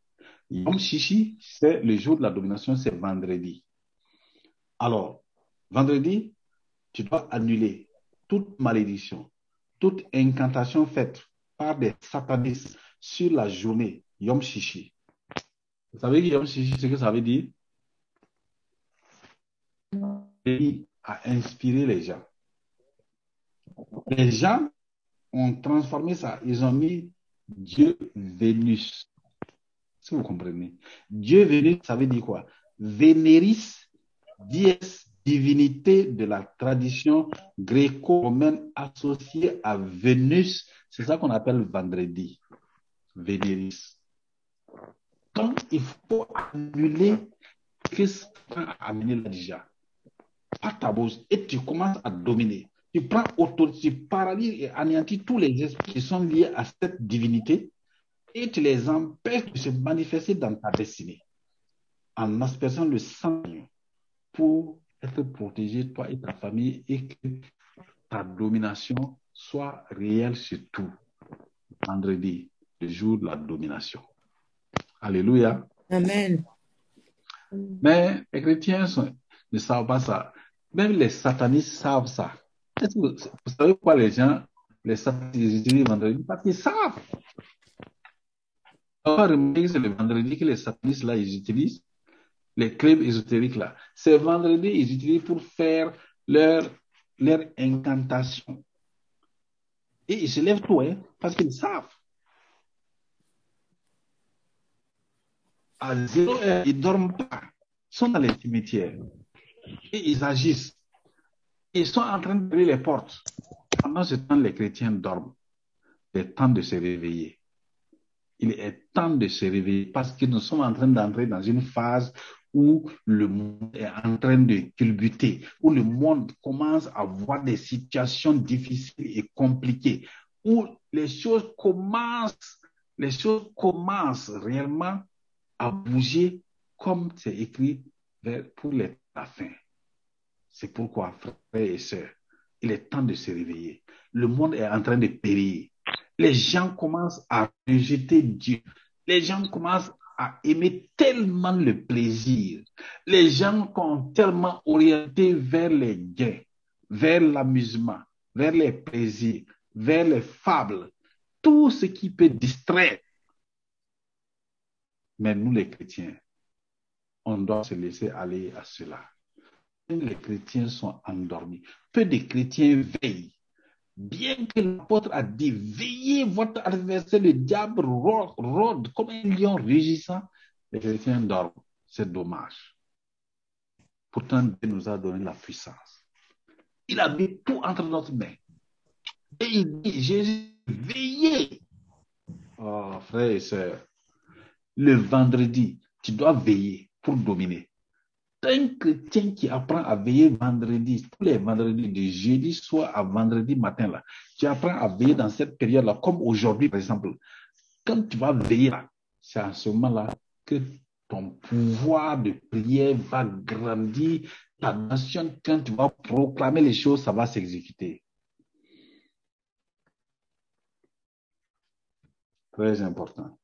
Yom Shishi, c'est le jour de la domination, c'est vendredi. Alors, vendredi, tu dois annuler toute malédiction, toute incantation faite par des satanistes sur la journée Yom Shishi. Vous savez Yom Shishi, ce que ça veut dire? A inspiré les gens. Les gens ont transformé ça. Ils ont mis Dieu Vénus. Si vous comprenez? Dieu Vénus, ça veut dire quoi? Vénéris, dies, divinité de la tradition gréco-romaine associée à Vénus. C'est ça qu'on appelle vendredi. Vénéris. Donc, il faut annuler que Satan a amené là déjà. Par ta bouche, et tu commences à dominer. Tu prends autorité, tu paralyses et anéantis tous les esprits qui sont liés à cette divinité et tu les empêches de se manifester dans ta destinée en aspergeant le sang pour être protégé, toi et ta famille, et que ta domination soit réelle sur tout? Vendredi, le jour de la domination. Alléluia. Amen. Mais les chrétiens sont- ne savent pas ça. Même les satanistes savent ça. Est-ce que Vous, vous savez pourquoi les gens, les satanistes, ils utilisent vendredi? Parce qu'ils savent. On va remarquer que c'est le vendredi que les satanistes là, ils utilisent, les clubs ésotériques là. C'est vendredi, ils utilisent pour faire leur, incantation. Et ils se lèvent tôt, hein, parce qu'ils savent. À zéro heure, ils dorment pas. Ils sont dans les cimetières. Et ils agissent. Ils sont en train d'ouvrir les portes. Pendant ce temps, les chrétiens dorment. Il est temps de se réveiller. Il est temps de se réveiller parce que nous sommes en train d'entrer dans une phase où le monde est en train de culbuter, où le monde commence à voir des situations difficiles et compliquées, où les choses commencent, les choses commencent réellement à bouger comme c'est écrit pour les, la fin. C'est pourquoi, frères et sœurs, il est temps de se réveiller. Le monde est en train de périr. Les gens commencent à rejeter Dieu. Les gens commencent à aimer tellement le plaisir. Les gens sont tellement orientés vers les gains, vers l'amusement, vers les plaisirs, vers les fables, tout ce qui peut distraire. Mais nous, les chrétiens, on doit se laisser aller à cela. Les chrétiens sont endormis. Peu de chrétiens veillent. Bien que l'apôtre a dit, veillez votre adversaire, le diable rôde, comme un lion rugissant, les chrétiens dorment. C'est dommage. Pourtant, Dieu nous a donné la puissance. Il a mis tout entre notre mains. Et il dit, Jésus, veiller. Oh, frères et sœurs, le vendredi, tu dois veiller pour dominer. Un chrétien qui apprend à veiller vendredi, tous les vendredis, de jeudi soir à vendredi matin, là, tu apprends à veiller dans cette période-là, comme aujourd'hui, par exemple. Quand tu vas veiller c'est à ce moment-là que ton pouvoir de prière va grandir. Ta nation, quand tu vas proclamer les choses, ça va s'exécuter. Très important.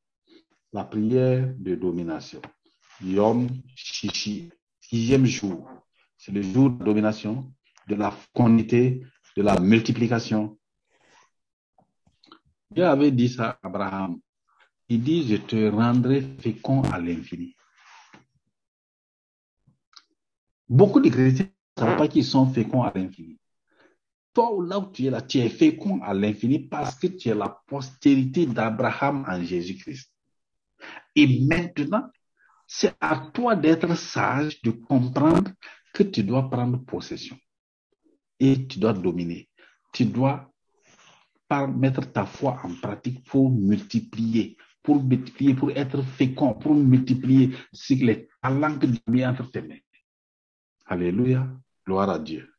La prière de domination. Yom Shishi, sixième jour. C'est le jour de domination, de la fécondité, de la multiplication. Dieu avait dit ça à Abraham. Il dit, je te rendrai fécond à l'infini. Beaucoup de chrétiens ne savent pas qu'ils sont féconds à l'infini. Toi, là où tu es là, tu es fécond à l'infini parce que tu es la postérité d'Abraham en Jésus-Christ. Et maintenant, c'est à toi d'être sage, de comprendre que tu dois prendre possession. Et tu dois dominer. Tu dois mettre ta foi en pratique pour multiplier, pour multiplier, pour être fécond, pour multiplier les talents que Dieu mis entre tes mains. Alléluia. Gloire à Dieu.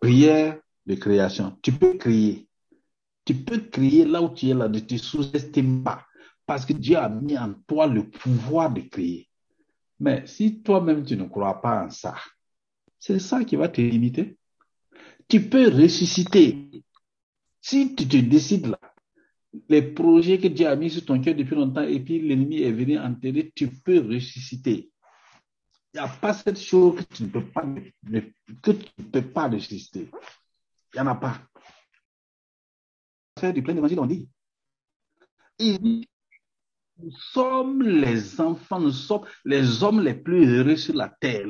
Prière de création. Tu peux crier. Tu peux crier là où tu es là, ne te sous-estime pas. Parce que Dieu a mis en toi le pouvoir de créer. Mais si toi-même tu ne crois pas en ça, c'est ça qui va te limiter. Tu peux ressusciter. Si tu te décides là, les projets que Dieu a mis sur ton cœur depuis longtemps et puis l'ennemi est venu enterrer, tu peux ressusciter. Il n'y a pas cette chose que tu ne peux pas, que ressusciter. Il n'y en a pas. Faire du plein d'évangile, on dit. Il dit, nous sommes les enfants, nous sommes les hommes les plus heureux sur la terre.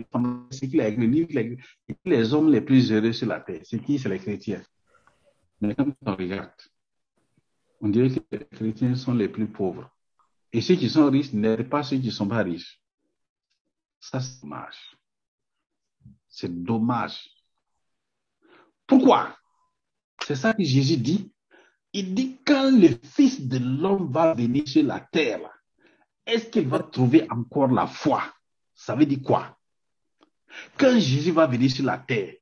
C'est qui les, les hommes les plus heureux sur la terre. C'est qui? C'est les chrétiens. Mais quand on regarde, on dirait que les chrétiens sont les plus pauvres. Et ceux qui sont riches n'aident pas ceux qui ne sont pas riches. Ça, c'est dommage. C'est dommage. Pourquoi? C'est ça que Jésus dit. Il dit quand le Fils de l'homme va venir sur la terre, est-ce qu'il va trouver encore la foi? Ça veut dire quoi? Quand Jésus va venir sur la terre,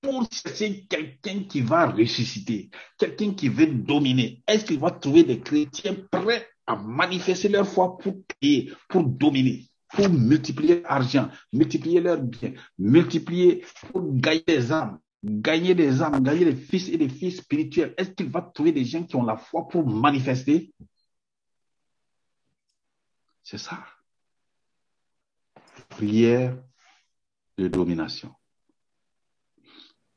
pour chercher quelqu'un qui va ressusciter, quelqu'un qui veut dominer, est-ce qu'il va trouver des chrétiens prêts à manifester leur foi pour créer, pour dominer pour multiplier l'argent, multiplier leurs biens, multiplier pour gagner des âmes, gagner des âmes, gagner des fils et des filles spirituels. Est-ce qu'il va trouver des gens qui ont la foi pour manifester? C'est ça. Prière de domination.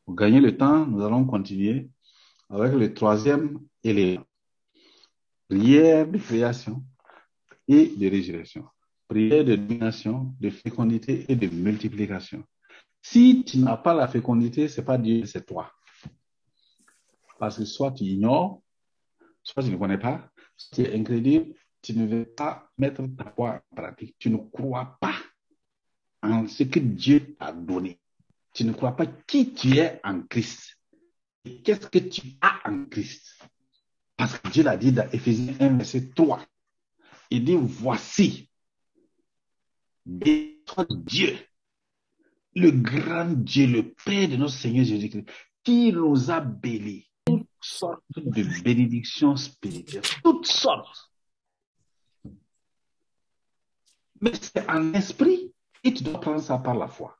Pour gagner le temps, nous allons continuer avec le troisième élément. Prière de création et de résurrection prière de domination, de fécondité et de multiplication. Si tu n'as pas la fécondité, c'est pas Dieu, c'est toi. Parce que soit tu ignores, soit tu ne connais pas, soit tu es incrédule, tu ne veux pas mettre ta foi en pratique. Tu ne crois pas en ce que Dieu t'a donné. Tu ne crois pas qui tu es en Christ. Et qu'est-ce que tu as en Christ? Parce que Dieu l'a dit dans Ephésiens 1, verset 3. Il dit, voici, Dieu, le grand Dieu, le Père de notre Seigneur Jésus-Christ, qui nous a bénis toutes sortes de bénédictions spirituelles, toutes sortes. Mais c'est en esprit et tu dois prendre ça par la foi.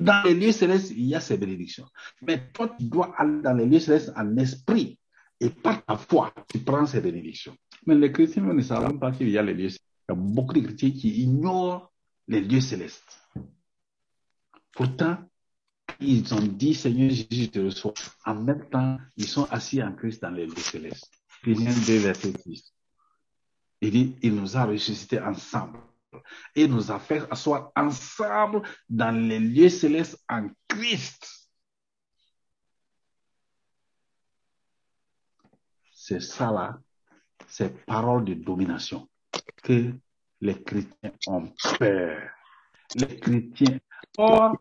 Dans les lieux célestes, il y a ces bénédictions. Mais toi, tu dois aller dans les lieux célestes en esprit et par ta foi, tu prends ces bénédictions. Mais les chrétiens ne savent pas qu'il y a les lieux célestes. Il y a beaucoup de chrétiens qui ignorent les lieux célestes. Pourtant, ils ont dit, Seigneur Jésus, je te reçois. En même temps, ils sont assis en Christ dans les lieux célestes. Philippiens 2, verset 10. Il dit, il nous a ressuscités ensemble. Et nous a fait asseoir ensemble dans les lieux célestes en Christ. C'est ça là, ces paroles de domination que les chrétiens ont peur. Les chrétiens. Or,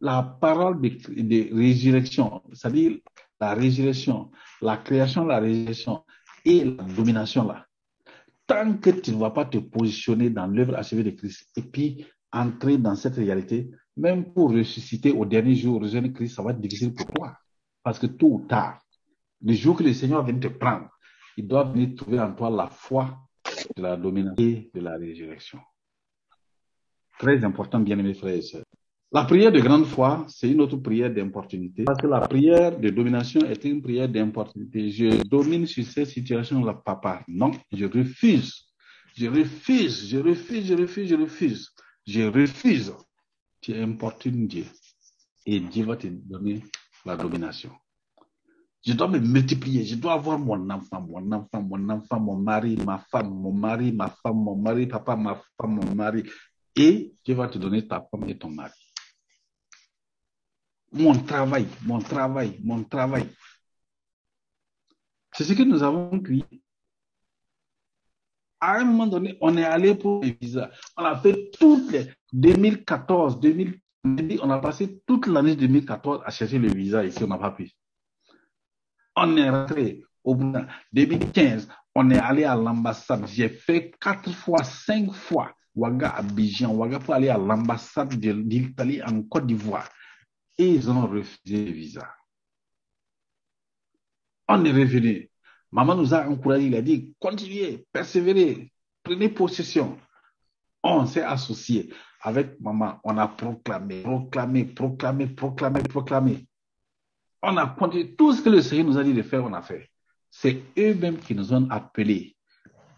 la parole de, résurrection, c'est-à-dire la résurrection, la création, la résurrection et la domination là, tant que tu ne vas pas te positionner dans l'œuvre achevée de Christ et puis entrer dans cette réalité, même pour ressusciter au dernier jour, rejoindre Christ, ça va être difficile pour toi. Parce que tôt ou tard, le jour que le Seigneur vient te prendre, il doit venir trouver en toi la foi de la domination et de la résurrection. Très important, bien aimés frères et sœurs. La prière de grande foi, c'est une autre prière d'importunité. Parce que la prière de domination est une prière d'importunité. Je domine sur cette situation-là, papa. Non, je refuse. Je refuse, je refuse, je refuse, je refuse. Je refuse. Tu importunes Dieu. Et Dieu va te donner la domination. Je dois me multiplier. Je dois avoir mon enfant, mon enfant, mon enfant, mon mari, ma femme, mon mari, ma femme, mon mari, papa, ma femme, mon mari. Et Dieu va te donner ta femme et ton mari. Mon travail, mon travail, mon travail. C'est ce que nous avons crié. À un moment donné, on est allé pour les visas. On a fait toutes les 2014, 2000, on a passé toute l'année 2014 à chercher le visa ici, on n'a pas pu. On est rentré au bout 2015, on est allé à l'ambassade. J'ai fait quatre fois, cinq fois Ouaga Abidjan, Ouaga pour aller à l'ambassade d'Italie en Côte d'Ivoire. Ils ont refusé le visa. On est revenu. Maman nous a encouragé, il a dit, continuez, persévérez, prenez possession. On s'est associé avec maman, on a proclamé, proclamé, proclamé, proclamé, proclamé. On a continué tout ce que le Seigneur nous a dit de faire, on a fait. C'est eux-mêmes qui nous ont appelés.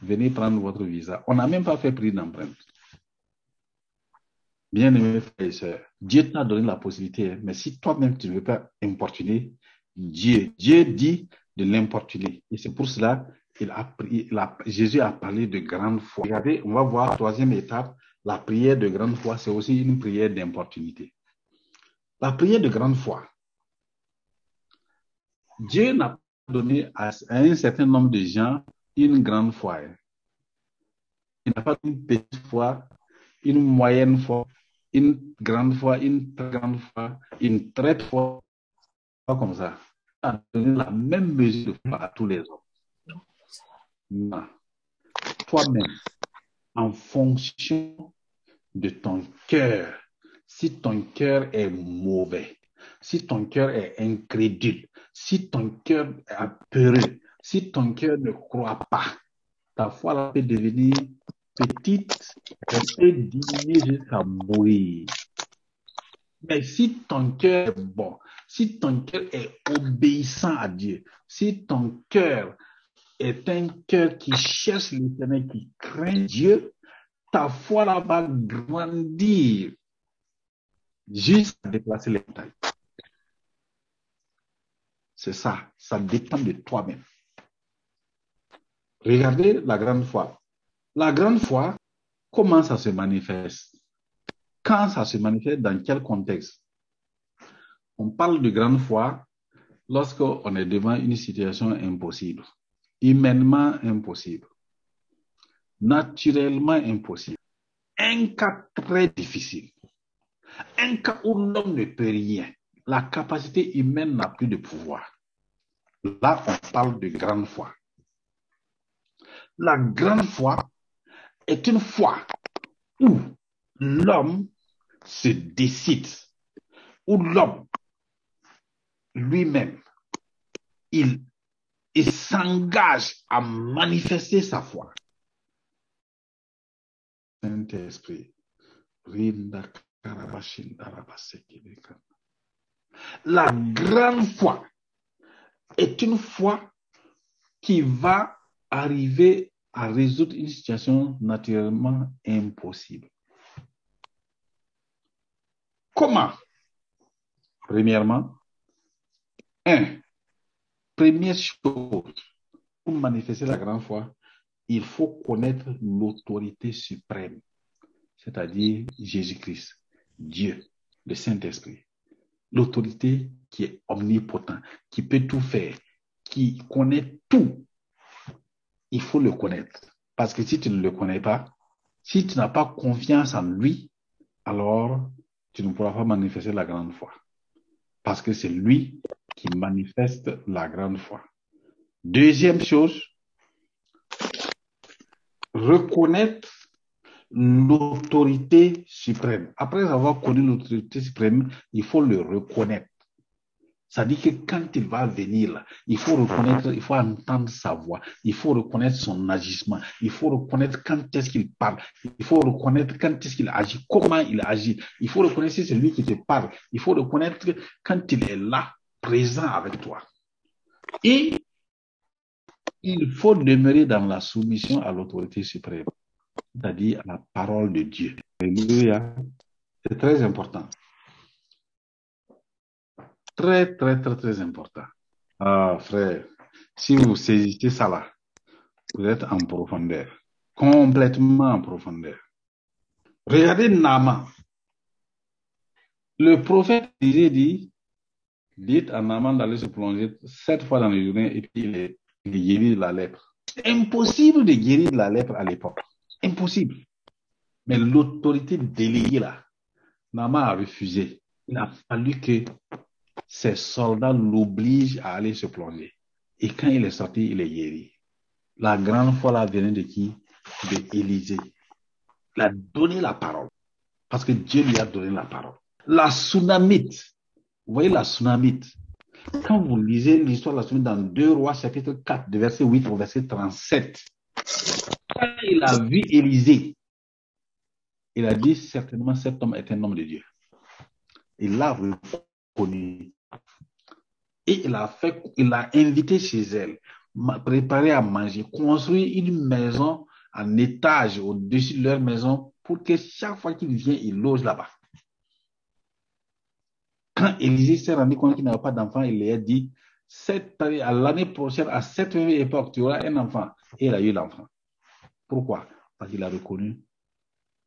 Venez prendre votre visa. On n'a même pas fait prix d'empreinte. Bien aimé frères et sœurs, Dieu t'a donné la possibilité, mais si toi-même tu ne veux pas importuner, Dieu, Dieu dit de l'importuner. Et c'est pour cela il a, Jésus a parlé de grande foi. Regardez, on va voir troisième étape, la prière de grande foi, c'est aussi une prière d'importunité. La prière de grande foi. Dieu n'a pas donné à, à un certain nombre de gens une grande foi. Il n'a pas une petite foi, une moyenne foi, une grande foi, une très grande foi, une très foi, pas comme ça. A donné la même mesure de foi à tous les hommes. Toi-même, en fonction de ton cœur, si ton cœur est mauvais, si ton cœur est incrédule, si ton cœur est apeureux, si ton cœur ne croit pas, ta foi peut devenir petite, elle peut diminuer jusqu'à mourir. Mais si ton cœur est bon, si ton cœur est obéissant à Dieu, si ton cœur est un cœur qui cherche l'éternel, qui craint Dieu, ta foi là va grandir jusqu'à déplacer les montagnes. C'est ça, ça dépend de toi-même. Regardez la grande foi. La grande foi, comment ça se manifeste? Quand ça se manifeste, dans quel contexte? On parle de grande foi lorsqu'on est devant une situation impossible, humainement impossible, naturellement impossible, un cas très difficile, un cas où l'homme ne peut rien, la capacité humaine n'a plus de pouvoir. Là, on parle de grande foi. La grande foi est une foi où l'homme se décide, où l'homme lui-même, il, il s'engage à manifester sa foi. Saint-Esprit, la grande foi est une foi qui va arriver à résoudre une situation naturellement impossible. Comment? Premièrement, un, première chose, pour manifester la grande foi, il faut connaître l'autorité suprême, c'est-à-dire Jésus-Christ, Dieu, le Saint-Esprit. L'autorité qui est omnipotent, qui peut tout faire, qui connaît tout. Il faut le connaître. Parce que si tu ne le connais pas, si tu n'as pas confiance en lui, alors tu ne pourras pas manifester la grande foi. Parce que c'est lui qui manifeste la grande foi. Deuxième chose, reconnaître l'autorité suprême. Après avoir connu l'autorité suprême, il faut le reconnaître. Ça dit que quand il va venir là, il faut reconnaître, il faut entendre sa voix, il faut reconnaître son agissement, il faut reconnaître quand est-ce qu'il parle, il faut reconnaître quand est-ce qu'il agit, comment il agit, il faut reconnaître si c'est lui qui te parle, il faut reconnaître quand il est là, présent avec toi. Et il faut demeurer dans la soumission à l'autorité suprême, c'est-à-dire à la parole de Dieu. Alléluia. C'est très important. Très, très, très, très important. Ah, frère, si vous saisissez ça là, vous êtes en profondeur, complètement en profondeur. Regardez Nama. Le prophète disait, dit, dites à Naaman d'aller se plonger sept fois dans les journées et puis il est, de la lèpre. Impossible de guérir de la lèpre à l'époque. Impossible. Mais l'autorité déléguée là, Naaman a refusé. Il a fallu que ses soldats l'obligent à aller se plonger. Et quand il est sorti, il est guéri. La grande foi là venait de qui? De Élisée. Il a donné la parole. Parce que Dieu lui a donné la parole. La tsunamite. Vous voyez la tsunamite? Quand vous lisez l'histoire de la tsunamite dans 2 Rois chapitre 4, de verset 8 au verset 37, quand il a vu Élisée, il a dit certainement cet homme est un homme de Dieu. Il l'a reconnu. Et il a fait, il a invité chez elle, préparé à manger, construit une maison en étage au-dessus de leur maison pour que chaque fois qu'il vient, il loge là-bas. Quand Élisée s'est rendu compte qu'il n'avait pas d'enfant, il lui a dit, cette à l'année prochaine, à cette même époque, tu auras un enfant. Et il a eu l'enfant. Pourquoi? Parce qu'il a reconnu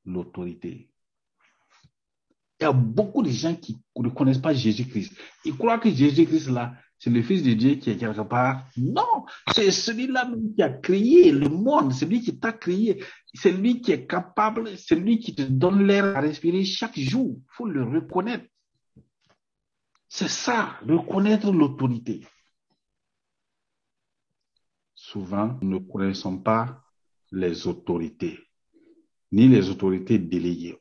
l'autorité. Il y a beaucoup de gens qui ne connaissent pas Jésus-Christ. Ils croient que Jésus-Christ, là, c'est le Fils de Dieu qui est quelque part. Non, c'est celui-là qui a créé le monde, c'est lui qui t'a créé, c'est lui qui est capable, c'est lui qui te donne l'air à respirer chaque jour. Il faut le reconnaître. C'est ça, reconnaître l'autorité. Souvent, nous ne connaissons pas les autorités, ni les autorités déléguées.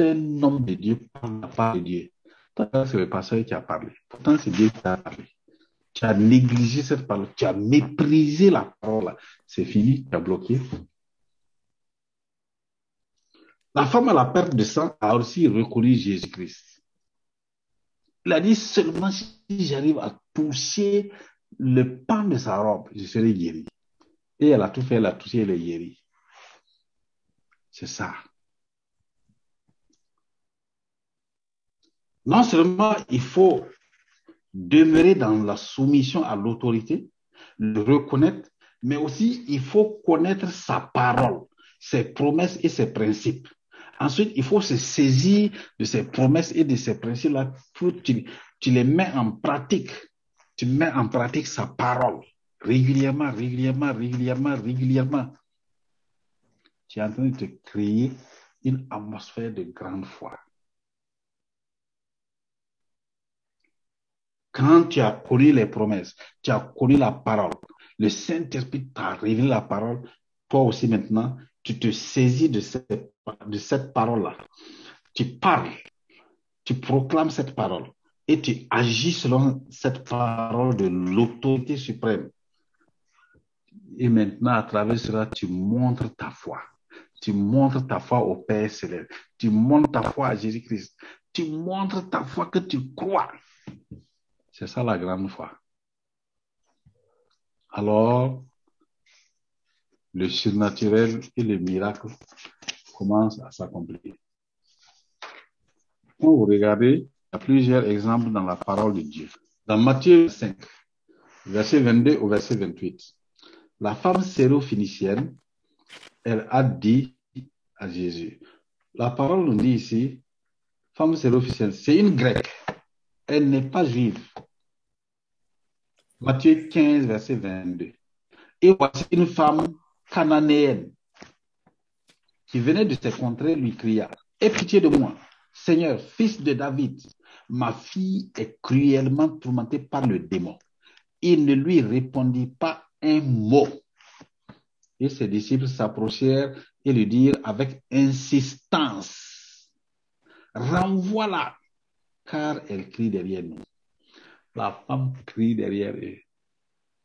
Un homme de Dieu parle la parole de Dieu, c'est le pasteur qui a parlé. Pourtant, c'est Dieu qui a parlé. Tu as négligé cette parole, tu as méprisé la parole. C'est fini, tu as bloqué. La femme à la perte de sang a aussi reconnu Jésus-Christ. Il a dit seulement si j'arrive à toucher le pan de sa robe, je serai guéri. Et elle a tout fait, elle a touché, elle est guérie. C'est ça. Non seulement il faut demeurer dans la soumission à l'autorité, le reconnaître, mais aussi il faut connaître sa parole, ses promesses et ses principes. Ensuite, il faut se saisir de ces promesses et de ces principes-là tu, tu les mets en pratique. Tu mets en pratique sa parole régulièrement, régulièrement, régulièrement, régulièrement. Tu es en train de te créer une atmosphère de grande foi. Quand tu as connu les promesses, tu as connu la parole, le Saint-Esprit t'a révélé la parole, toi aussi maintenant, tu te saisis de cette, de cette parole-là. Tu parles, tu proclames cette parole et tu agis selon cette parole de l'autorité suprême. Et maintenant, à travers cela, tu montres ta foi. Tu montres ta foi au Père céleste. Tu montres ta foi à Jésus-Christ. Tu montres ta foi que tu crois. C'est ça la grande foi. Alors, le surnaturel et le miracle commencent à s'accomplir. Quand vous regardez, il y a plusieurs exemples dans la parole de Dieu. Dans Matthieu 5, verset 22 au verset 28, la femme séro-phénicienne, elle a dit à Jésus, la parole nous dit ici, femme séro-phénicienne, c'est une grecque, elle n'est pas juive. Matthieu 15, verset 22. Et voici une femme cananéenne qui venait de ses contrées lui cria, Aie pitié de moi, Seigneur, fils de David, ma fille est cruellement tourmentée par le démon. Il ne lui répondit pas un mot. Et ses disciples s'approchèrent et lui dirent avec insistance, renvoie-la, car elle crie derrière nous. La femme crie derrière eux.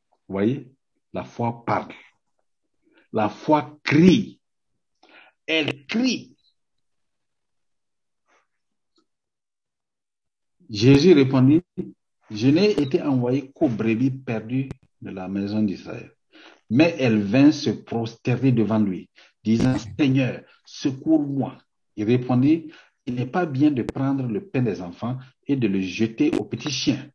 Vous voyez, la foi parle. La foi crie. Elle crie. Jésus répondit, je n'ai été envoyé qu'aux brebis perdues de la maison d'Israël. Mais elle vint se prosterner devant lui, disant, Seigneur, secours-moi. Il répondit, il n'est pas bien de prendre le pain des enfants et de le jeter aux petits chiens.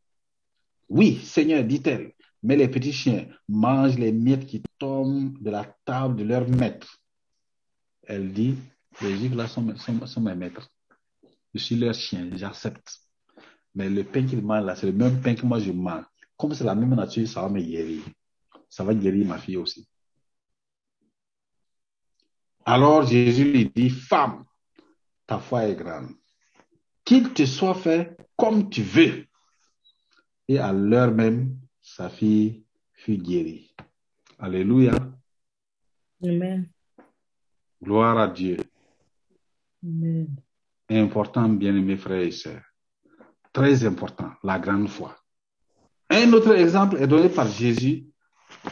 Oui, Seigneur, dit-elle, mais les petits chiens mangent les miettes qui tombent de la table de leur maître. Elle dit, les gifles là sont, sont, sont mes maîtres. Je suis leur chien, j'accepte. Mais le pain qu'ils mangent là, c'est le même pain que moi je mange. Comme c'est la même nature, ça va me guérir. Ça va guérir ma fille aussi. Alors Jésus lui dit, femme, ta foi est grande. Qu'il te soit fait comme tu veux. Et à l'heure même, sa fille fut guérie. Alléluia. Amen. Gloire à Dieu. Amen. Important, bien-aimés frères et sœurs. Très important, la grande foi. Un autre exemple est donné par Jésus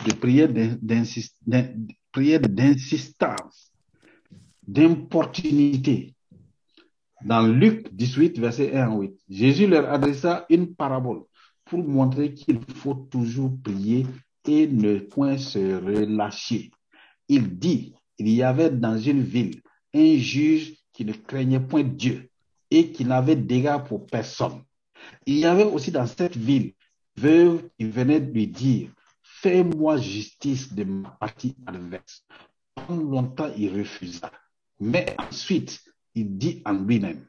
de prière d'insist- d'in- prière d'insistance, d'importunité. Dans Luc 18, verset 1 à 8, Jésus leur adressa une parabole pour montrer qu'il faut toujours prier et ne point se relâcher. Il dit, il y avait dans une ville un juge qui ne craignait point Dieu et qui n'avait d'égard pour personne. Il y avait aussi dans cette ville veuve qui venait lui dire, fais-moi justice de ma partie adverse. Pendant longtemps, il refusa. Mais ensuite, il dit en lui-même,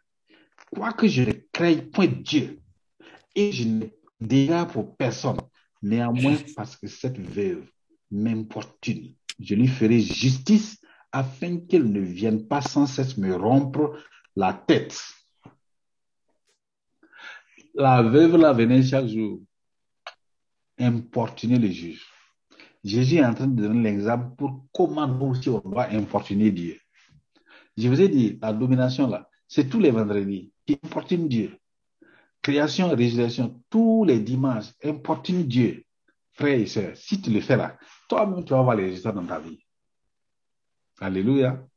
quoique je ne craigne point Dieu et je n'ai d'égard pour personne, néanmoins parce que cette veuve m'importune, je lui ferai justice afin qu'elle ne vienne pas sans cesse me rompre la tête. La veuve là venait chaque jour importuner le juge. Jésus est en train de donner l'exemple pour comment nous aussi on doit importuner Dieu. Je vous ai dit, la domination là, c'est tous les vendredis qui importune Dieu. Création et résurrection, tous les dimanches, importune Dieu. Frères et sœurs, si tu le fais là, toi-même tu vas voir les résultats dans ta vie. Alléluia.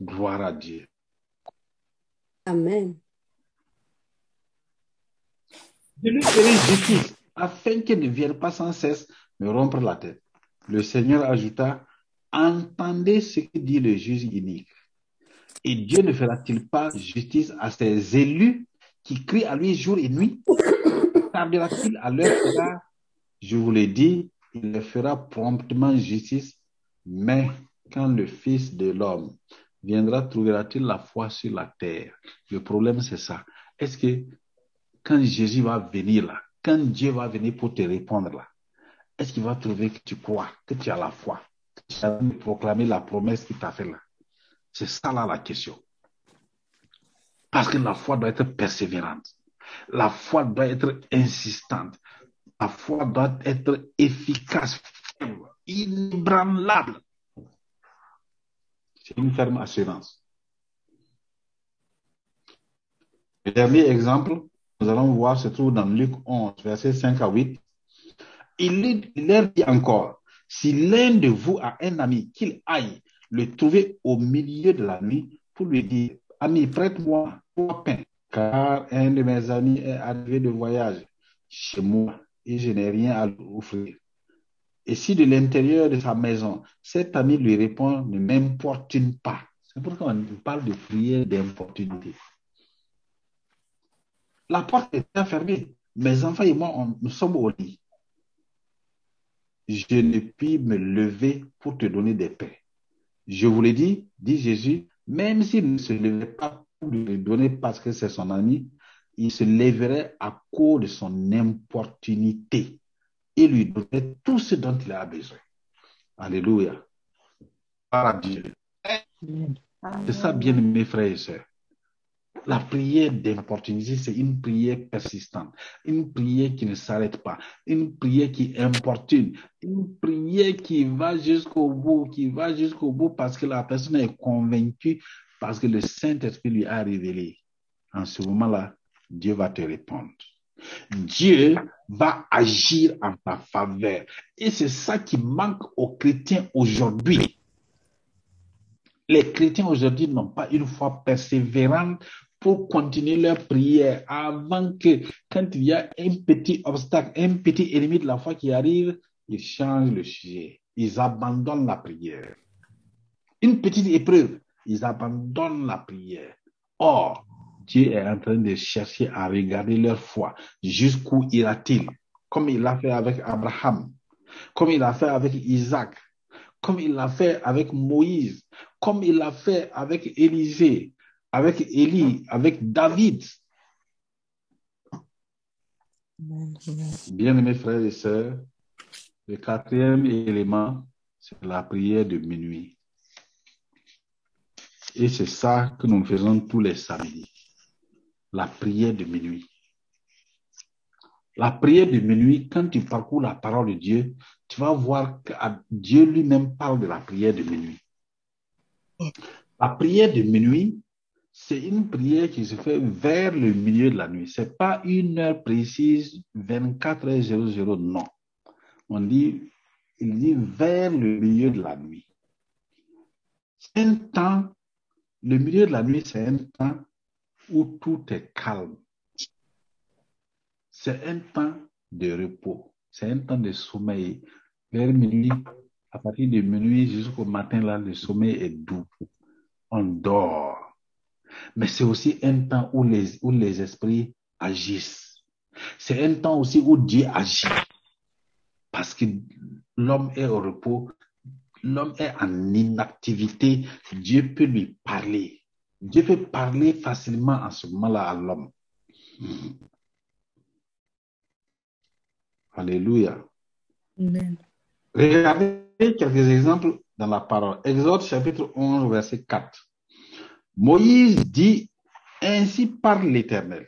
Gloire à Dieu. Amen. Je lui ferai justice afin qu'elle ne vienne pas sans cesse me rompre la tête. Le Seigneur ajouta, entendez ce que dit le juge inique. Et Dieu ne fera-t-il pas justice à ses élus qui crient à lui jour et nuit? Tardera-t-il à leur égard? Je vous l'ai dit, il fera promptement justice, mais quand le Fils de l'homme viendra, trouvera-t-il la foi sur la terre? Le problème, c'est ça. Est-ce que quand Jésus va venir là, quand Dieu va venir pour te répondre là, est-ce qu'il va trouver que tu crois, que tu as la foi, que tu as proclamé la promesse qu'il t'a fait là? C'est ça là la question. Parce que la foi doit être persévérante. La foi doit être insistante. La foi doit être efficace, ferme, inébranlable. C'est une ferme assurance. Le dernier exemple, nous allons voir, se trouve dans Luc 11, versets 5 à 8. Il, leur dit encore, si l'un de vous a un ami, qu'il aille le trouver au milieu de la nuit pour lui dire, ami, prête-moi trois pains, car un de mes amis est arrivé de voyage chez moi et je n'ai rien à lui offrir. Et si de l'intérieur de sa maison, cet ami lui répond, ne m'importune pas. C'est pourquoi on parle de prière d'importunité. La porte est fermée. Mes enfants et moi, nous sommes au lit. Je ne puis me lever pour te donner des pains. Je vous l'ai dit, dit Jésus, même s'il ne se levait pas pour lui donner parce que c'est son ami, il se lèverait à cause de son importunité et lui donnerait tout ce dont il a besoin. Alléluia. Dieu. Amen. C'est ça, bien mes frères et sœurs. La prière d'importunité, c'est une prière persistante, une prière qui ne s'arrête pas, une prière qui importune, une prière qui va jusqu'au bout, qui va jusqu'au bout parce que la personne est convaincue, parce que le Saint-Esprit lui a révélé. En ce moment-là, Dieu va te répondre. Dieu va agir en ta faveur. Et c'est ça qui manque aux chrétiens aujourd'hui. Les chrétiens aujourd'hui n'ont pas une foi persévérante pour continuer leur prière avant que, quand il y a un petit obstacle, un petit ennemi de la foi qui arrive, ils changent le sujet. Ils abandonnent la prière. Une petite épreuve, ils abandonnent la prière. Or, Dieu est en train de chercher à regarder leur foi. Jusqu'où ira-t-il? Comme il l'a fait avec Abraham, comme il l'a fait avec Isaac, comme il l'a fait avec Moïse, comme il l'a fait avec Élisée, avec Élie, avec David. Bien-aimés frères et sœurs, le quatrième élément, c'est la prière de minuit. Et c'est ça que nous faisons tous les samedis. La prière de minuit. La prière de minuit, quand tu parcours la parole de Dieu, tu vas voir que Dieu lui-même parle de la prière de minuit. La prière de minuit, c'est une prière qui se fait vers le milieu de la nuit. Ce n'est pas une heure précise, 24 h 00, non. On dit, il dit vers le milieu de la nuit. C'est un temps, le milieu de la nuit, c'est un temps où tout est calme. C'est un temps de repos. C'est un temps de sommeil. Vers minuit, à partir de minuit jusqu'au matin, là, le sommeil est doux. On dort. Mais c'est aussi un temps où les, où les esprits agissent. C'est un temps aussi où Dieu agit. Parce que l'homme est au repos, l'homme est en inactivité, Dieu peut lui parler. Dieu peut parler facilement en ce moment-là à l'homme. Alléluia. Regardez quelques exemples dans la parole. Exode chapitre 11, verset 4. Moïse dit, ainsi parle l'Éternel.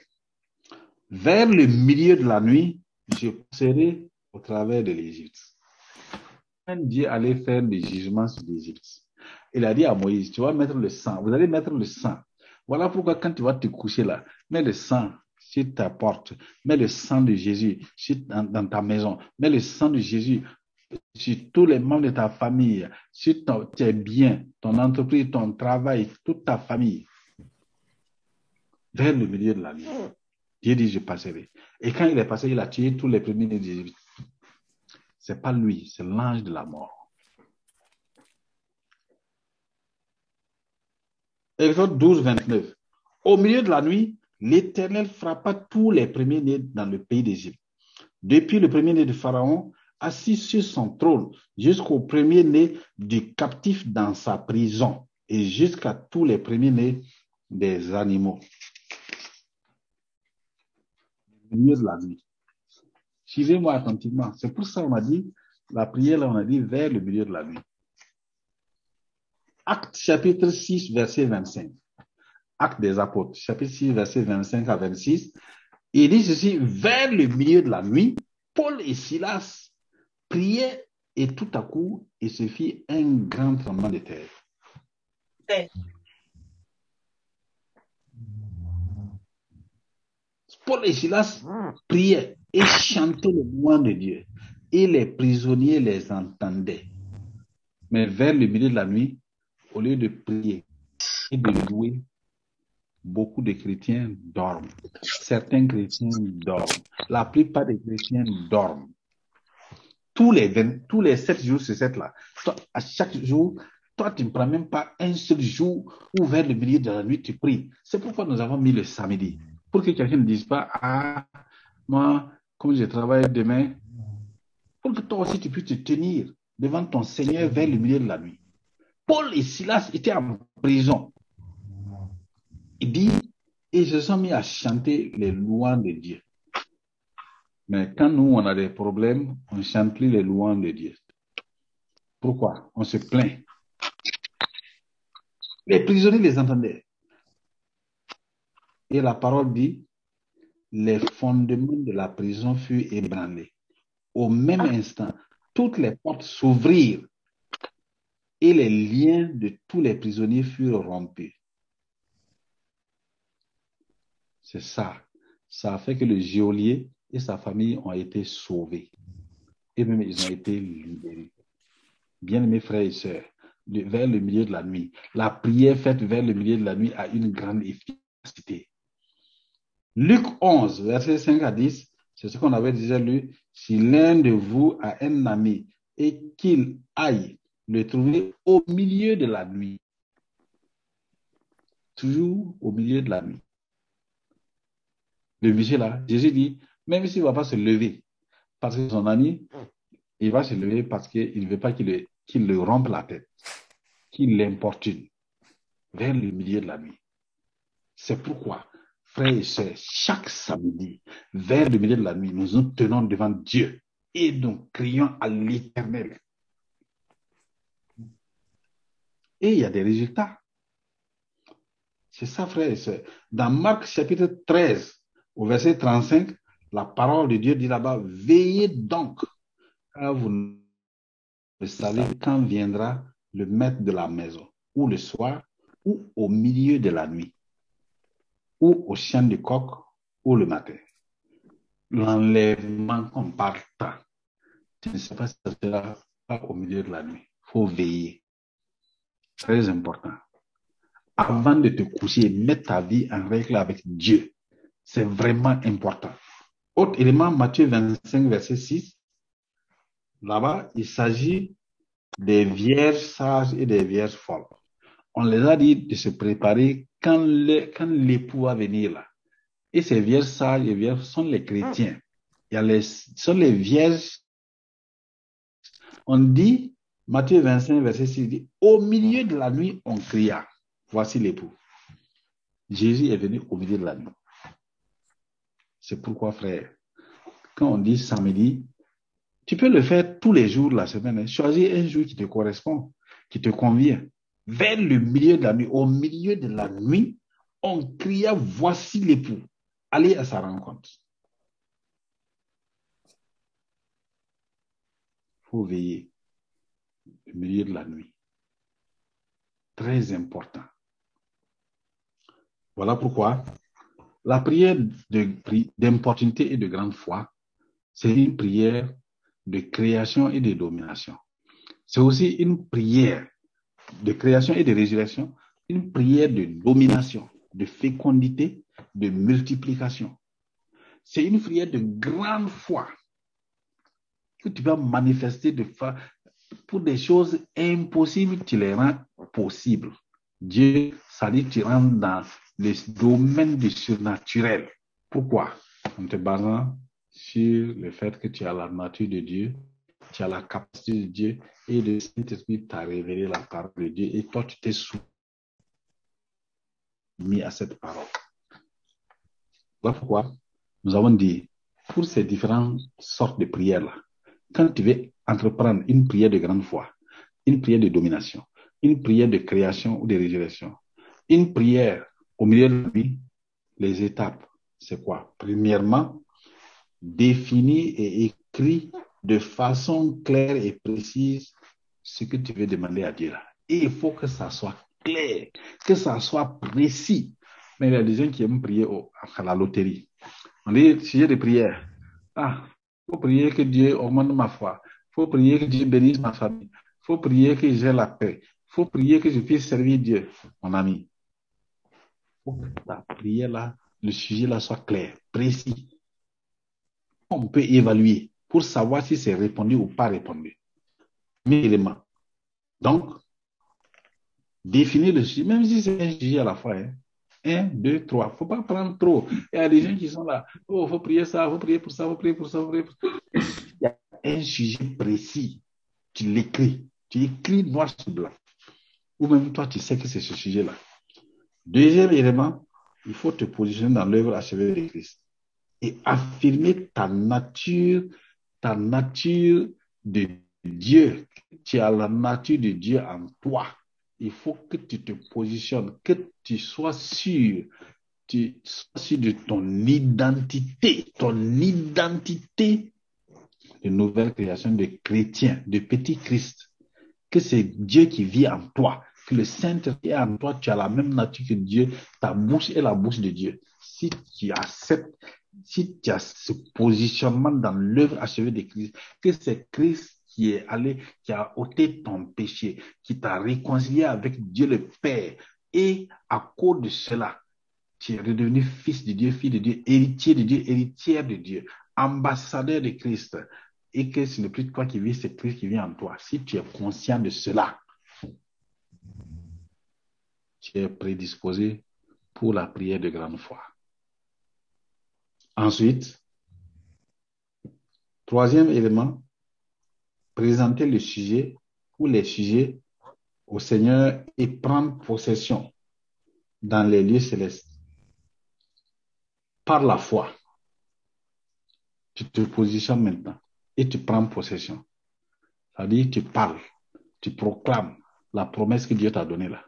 Vers le milieu de la nuit, je passerai au travers de l'Égypte. Dieu allait faire le jugement sur l'Égypte, il a dit à Moïse, tu vas mettre le sang, vous allez mettre le sang. Voilà pourquoi quand tu vas te coucher là, mets le sang sur ta porte, mets le sang de Jésus dans ta maison, mets le sang de Jésus sur tous les membres de ta famille, sur tes biens, ton entreprise, ton travail, toute ta famille, vers le milieu de la nuit. Dieu dit, je passerai. Et quand il est passé, il a tué tous les premiers d'Égypte. Ce n'est pas lui, c'est l'ange de la mort. Exode 12, 29. Au milieu de la nuit, l'Éternel frappa tous les premiers-nés dans le pays d'Égypte. Depuis le premier-né de Pharaon assis sur son trône jusqu'au premier-né du captif dans sa prison et jusqu'à tous les premiers-nés des animaux. Au milieu de la nuit. Suivez-moi attentivement. C'est pour ça qu'on a dit, la prière, là, on a dit vers le milieu de la nuit. Acte chapitre 6, verset 25. Acte des apôtres, chapitre 6, verset 25 à 26. Il dit ceci, vers le milieu de la nuit, Paul et Silas priaient et tout à coup, il se fit un grand tremblement de terre. Paul et Silas priaient et chantaient le nom de Dieu. Et les prisonniers les entendaient. Mais vers le milieu de la nuit, au lieu de prier et de louer, beaucoup de chrétiens dorment. Certains chrétiens dorment. La plupart des chrétiens dorment. Tous les, 20, tous les 7 jours sur 7 là, à chaque jour, toi, tu ne prends même pas un seul jour où vers le milieu de la nuit, tu pries. C'est pourquoi nous avons mis le samedi. Pour que quelqu'un ne dise pas, ah, moi, comme je travaille demain, pour que toi aussi tu puisses te tenir devant ton Seigneur vers le milieu de la nuit. Paul et Silas étaient en prison. Il dit, et se sont mis à chanter les louanges de Dieu. Mais quand nous, on a des problèmes, on ne chante plus les louanges de Dieu. Pourquoi? On se plaint. Les prisonniers les entendaient. Et la parole dit, les fondements de la prison furent ébranlés. Au même instant, toutes les portes s'ouvrirent et les liens de tous les prisonniers furent rompus. C'est ça. Ça a fait que le geôlier et sa famille ont été sauvés. Et même ils ont été libérés. Bien aimés frères et sœurs, vers le milieu de la nuit, la prière faite vers le milieu de la nuit a une grande efficacité. Luc 11, verset 5 à 10, c'est ce qu'on avait déjà lu. Si l'un de vous a un ami et qu'il aille le trouver au milieu de la nuit, toujours au milieu de la nuit. Le monsieur là, Jésus dit, même s'il ne va pas se lever, parce que son ami, il va se lever parce qu'il ne veut pas qu'il le, qu'il le rompe la tête, qu'il l'importune vers le milieu de la nuit. C'est pourquoi, frères et sœurs, chaque samedi, vers le milieu de la nuit, nous nous tenons devant Dieu et nous crions à l'éternel. Et il y a des résultats. C'est ça, frères et sœurs. Dans Marc chapitre 13, au verset 35, la parole de Dieu dit là-bas, veillez donc, car vous ne savez quand viendra le maître de la maison, ou le soir, ou au milieu de la nuit, ou au chien du coq, ou le matin. L'enlèvement qu'on parle tu ne sais pas si ça sera au milieu de la nuit. Il faut veiller. Très important. Avant de te coucher, mets ta vie en règle avec Dieu. C'est vraiment important. Autre élément, Matthieu 25, verset 6. Là-bas, il s'agit des vierges sages et des vierges folles. On les a dit de se préparer quand l'époux va venir là. Et ces vierges sages et vierges sont les chrétiens. Il y a les, sont les vierges. On dit, Matthieu 25, verset 6, dit, au milieu de la nuit, on cria, voici l'époux. Jésus est venu au milieu de la nuit. C'est pourquoi, frère, quand on dit samedi, tu peux le faire tous les jours de la semaine. Hein. Choisis un jour qui te correspond, qui te convient. Vers le milieu de la nuit, au milieu de la nuit, on cria, voici l'époux. Allez à sa rencontre. Il faut veiller au milieu de la nuit. Très important. Voilà pourquoi la prière d'importunité et de grande foi, c'est une prière de création et de domination. C'est aussi une prière de création et de résurrection, une prière de domination, de fécondité, de multiplication. C'est une prière de grande foi que tu vas manifester pour des choses impossibles, tu les rends possibles. Dieu, ça dit, tu rentres dans les domaines du surnaturel. Pourquoi? En te basant sur le fait que tu as la nature de Dieu, tu as la capacité de Dieu et le Saint-Esprit t'a révélé la parole de Dieu et toi tu t'es soumis à cette parole. Voilà pourquoi nous avons dit, pour ces différentes sortes de prières-là, quand tu veux entreprendre une prière de grande foi, une prière de domination, une prière de création ou de résurrection, une prière au milieu de la vie, les étapes, c'est quoi? Premièrement, définir et écrire de façon claire et précise ce que tu veux demander à Dieu. Et il faut que ça soit clair, que ça soit précis. Mais il y a des gens qui aiment prier à la loterie. On dit, sujet de prière. Ah, faut prier que Dieu augmente ma foi. faut prier que Dieu bénisse ma famille. faut prier que j'ai la paix. faut prier que je puisse servir Dieu, mon ami. Faut que la prière là, le sujet là soit clair, précis. On peut évaluer pour savoir si c'est répondu ou pas répondu. Mais élément. Donc, définir le sujet, même si c'est un sujet à la fois. Hein. Un, deux, trois. Faut pas prendre trop. Il y a des gens qui sont là. Oh, faut prier ça, faut prier pour ça, faut prier pour ça, faut prier pour ça. Il y a un sujet précis. Tu l'écris. Tu écris noir sur blanc. Ou même toi, tu sais que c'est ce sujet-là. Deuxième élément, il faut te positionner dans l'œuvre achevée de Christ et affirmer ta nature, ta nature de Dieu. Tu as la nature de Dieu en toi. Il faut que tu te positionnes, que tu sois sûr, tu sois de ton identité, ton identité de nouvelle création de chrétien, de petit Christ, que c'est Dieu qui vit en toi, que le Saint-Esprit est en toi, tu as la même nature que Dieu, ta bouche est la bouche de Dieu. Si tu acceptes, si tu as ce positionnement dans l'œuvre achevée de Christ, que c'est Christ qui est allé, qui a ôté ton péché, qui t'a réconcilié avec Dieu le Père, et à cause de cela, tu es redevenu fils de Dieu, fille de Dieu, héritier de Dieu, héritière de Dieu, ambassadeur de Christ. Et que ce n'est plus toi qui vis, c'est Christ qui vit en toi. Si tu es conscient de cela, tu es prédisposé pour la prière de grande foi. Ensuite, troisième élément, présenter le sujet ou les sujets au Seigneur et prendre possession dans les lieux célestes par la foi. Tu te positionnes maintenant et tu prends possession. C'est-à-dire, tu parles, tu proclames la promesse que Dieu t'a donnée là.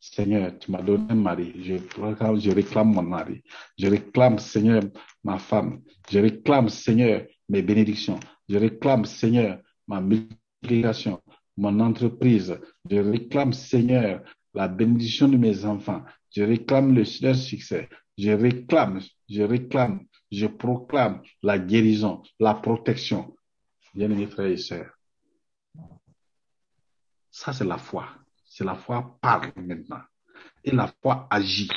Seigneur, tu m'as donné un mari, je je réclame mon mari. Je réclame, Seigneur, ma femme. Je réclame, Seigneur, mes bénédictions. Je réclame, Seigneur, ma multiplication, mon entreprise. Je réclame, Seigneur, la bénédiction de mes enfants. Je réclame le, leur succès. Je réclame, je réclame, je proclame la guérison, la protection. Bien-aimés frères et sœurs, ça c'est la foi. C'est la foi parle maintenant. Et la foi agit.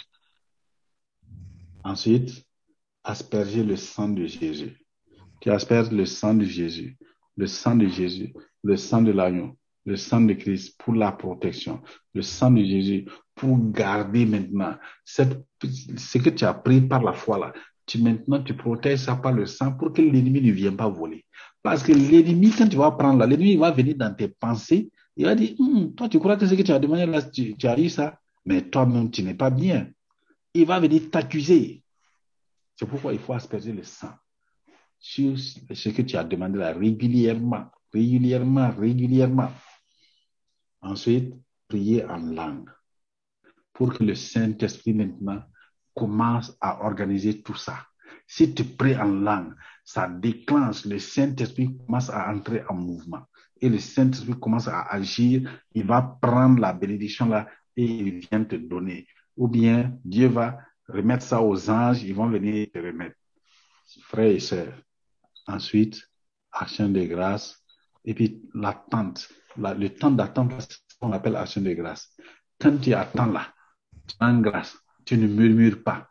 Ensuite, asperger le sang de Jésus. Tu asperges le sang de Jésus, le sang de Jésus, le sang de l'agneau, le sang de Christ pour la protection, le sang de Jésus pour garder maintenant cette, ce que tu as pris par la foi là. Tu, maintenant, tu protèges ça par le sang pour que l'ennemi ne vienne pas voler. Parce que l'ennemi, quand tu vas prendre là, l'ennemi va venir dans tes pensées. Il va dire, hum, toi, tu crois que ce que tu as demandé là, tu, tu as eu ça, mais toi-même, tu n'es pas bien. Il va venir t'accuser. C'est pourquoi il faut asperger le sang sur ce que tu as demandé là régulièrement, régulièrement, régulièrement. Ensuite, prier en langue pour que le Saint-Esprit maintenant commence à organiser tout ça. Si tu pries en langue, ça déclenche, le Saint-Esprit commence à entrer en mouvement. Et le Saint-Esprit commence à agir, il va prendre la bénédiction là et il vient te donner. Ou bien Dieu va remettre ça aux anges, ils vont venir te remettre. Frères et sœurs. Ensuite, action de grâce. Et puis l'attente. le temps d'attente, c'est ce qu'on appelle action de grâce. Quand tu attends là, tu rends grâce. Tu ne murmures pas.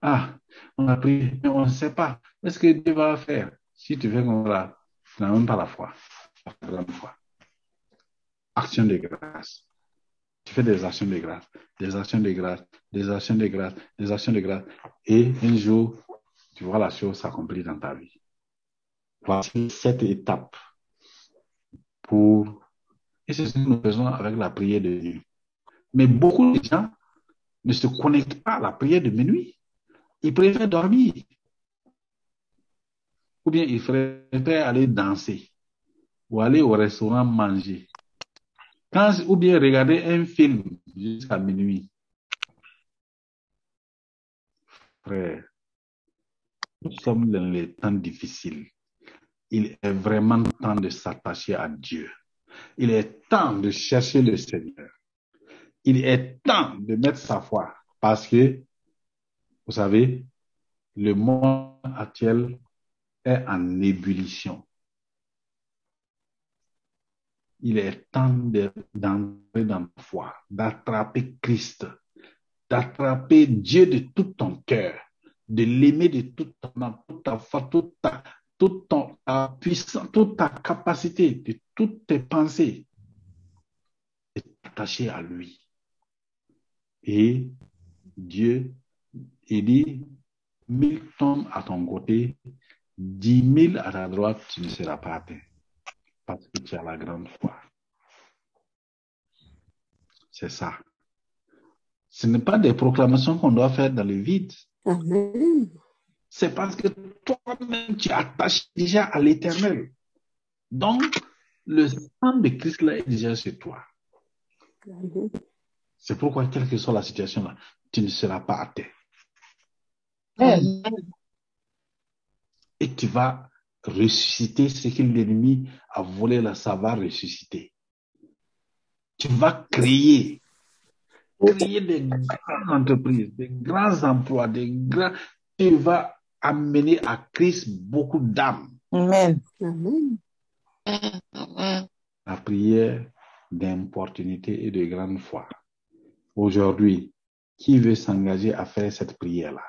Ah, on a pris, mais on ne sait pas. Qu'est-ce que Dieu va faire? Si tu comme ça, tu n'as même pas la foi. Action de grâce. Tu fais des actions de grâce, des actions de grâce, des actions de grâce, des actions de grâce. Et un jour, tu vois la chose s'accomplir dans ta vie. Voici cette étape pour... Et c'est ce que nous faisons avec la prière de nuit. Mais beaucoup de gens ne se connectent pas à la prière de minuit. Ils préfèrent dormir. Ou bien ils préfèrent aller danser ou aller au restaurant manger. Ou bien regarder un film jusqu'à minuit. Frère, nous sommes dans les temps difficiles. Il est vraiment temps de s'attacher à Dieu. Il est temps de chercher le Seigneur. Il est temps de mettre sa foi parce que, vous savez, le monde actuel est en ébullition. Il est temps d'entrer dans la foi, d'attraper Christ, d'attraper Dieu de tout ton cœur, de l'aimer de toute ta foi, toute ta, toute ta puissance, toute ta capacité, de toutes tes pensées, et t'attacher à lui. Et Dieu, il dit, mille tombent à ton côté, dix mille à ta droite, tu ne seras pas atteint. Parce que tu as la grande foi. C'est ça. Ce n'est pas des proclamations qu'on doit faire dans le vide. Amen. C'est parce que toi-même, tu attaches déjà à l'éternel. Donc, le sang de Christ là est déjà chez toi. Amen. C'est pourquoi, quelle que soit la situation là, tu ne seras pas atteint. Et tu vas ressusciter ce que l'ennemi a volé là, ça va ressusciter. Tu vas créer, créer des grandes entreprises, des grands emplois, des grands, tu vas amener à Christ beaucoup d'âmes. Amen. Amen. La prière d'importunité et de grande foi. Aujourd'hui, qui veut s'engager à faire cette prière-là?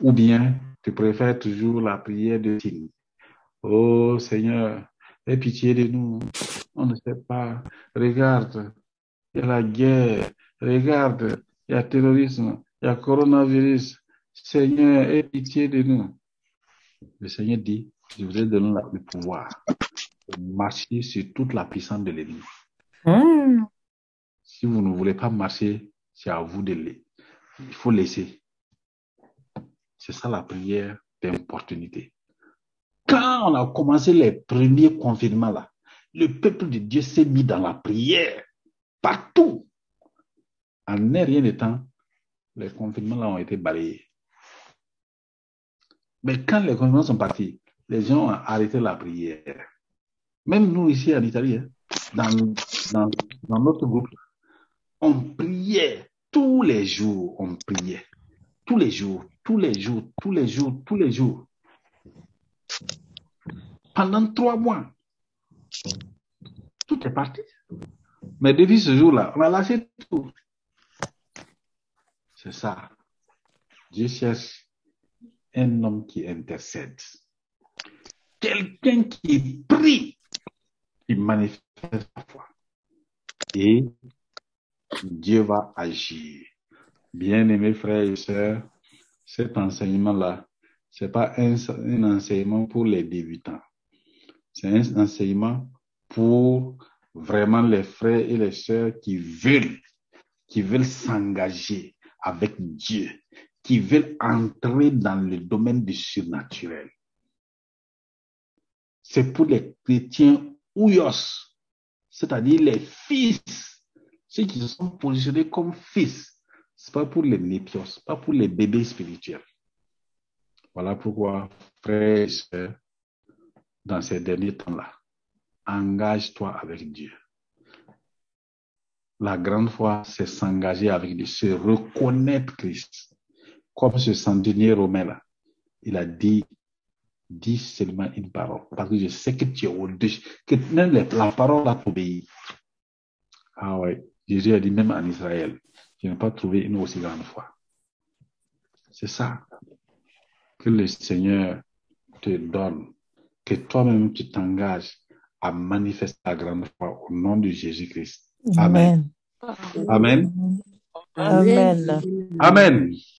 Ou bien, tu préfères toujours la prière de signe. Oh Seigneur, aie pitié de nous. On ne sait pas. Regarde, il y a la guerre. Regarde, il y a terrorisme. Il y a coronavirus. Seigneur, aie pitié de nous. Le Seigneur dit, je vous ai donné le pouvoir de marcher sur toute la puissance de l'ennemi. Hmm. Si vous ne voulez pas marcher, c'est à vous de le. Il faut laisser. C'est ça la prière d'importunité. Quand on a commencé les premiers confinements là, le peuple de Dieu s'est mis dans la prière partout. En un rien de temps, les confinements là ont été balayés. Mais quand les confinements sont partis, les gens ont arrêté la prière. Même nous ici en Italie, hein, dans, dans notre groupe, on priait tous les jours, on priait. Tous les jours, tous les jours, tous les jours, tous les jours. Pendant trois mois. Tout est parti. Mais depuis ce jour-là, on a lâché tout. C'est ça. Dieu cherche un homme qui intercède. Quelqu'un qui prie, qui manifeste sa foi. Et Dieu va agir. Bien-aimés frères et sœurs, cet enseignement-là, c'est pas un, un enseignement pour les débutants. C'est un enseignement pour vraiment les frères et les sœurs qui veulent, qui veulent s'engager avec Dieu, qui veulent entrer dans le domaine du surnaturel. C'est pour les chrétiens ouyos, c'est-à-dire les fils, ceux qui se sont positionnés comme fils. C'est pas pour les népios, pas pour les bébés spirituels. Voilà pourquoi, frères et sœurs, dans ces derniers temps-là, engage-toi avec Dieu. La grande foi, c'est s'engager avec Dieu, c'est reconnaître Christ. Comme ce centenier romain-là, il a dit, dis seulement une parole, parce que je sais que tu es au-dessus, que même la parole a t'obéi. Ah ouais, Jésus a dit même en Israël, je n'ai pas trouvé une aussi grande foi. C'est ça que le Seigneur te donne, que toi-même tu t'engages à manifester la grande foi au nom de Jésus-Christ. Amen. Amen. Amen. Amen.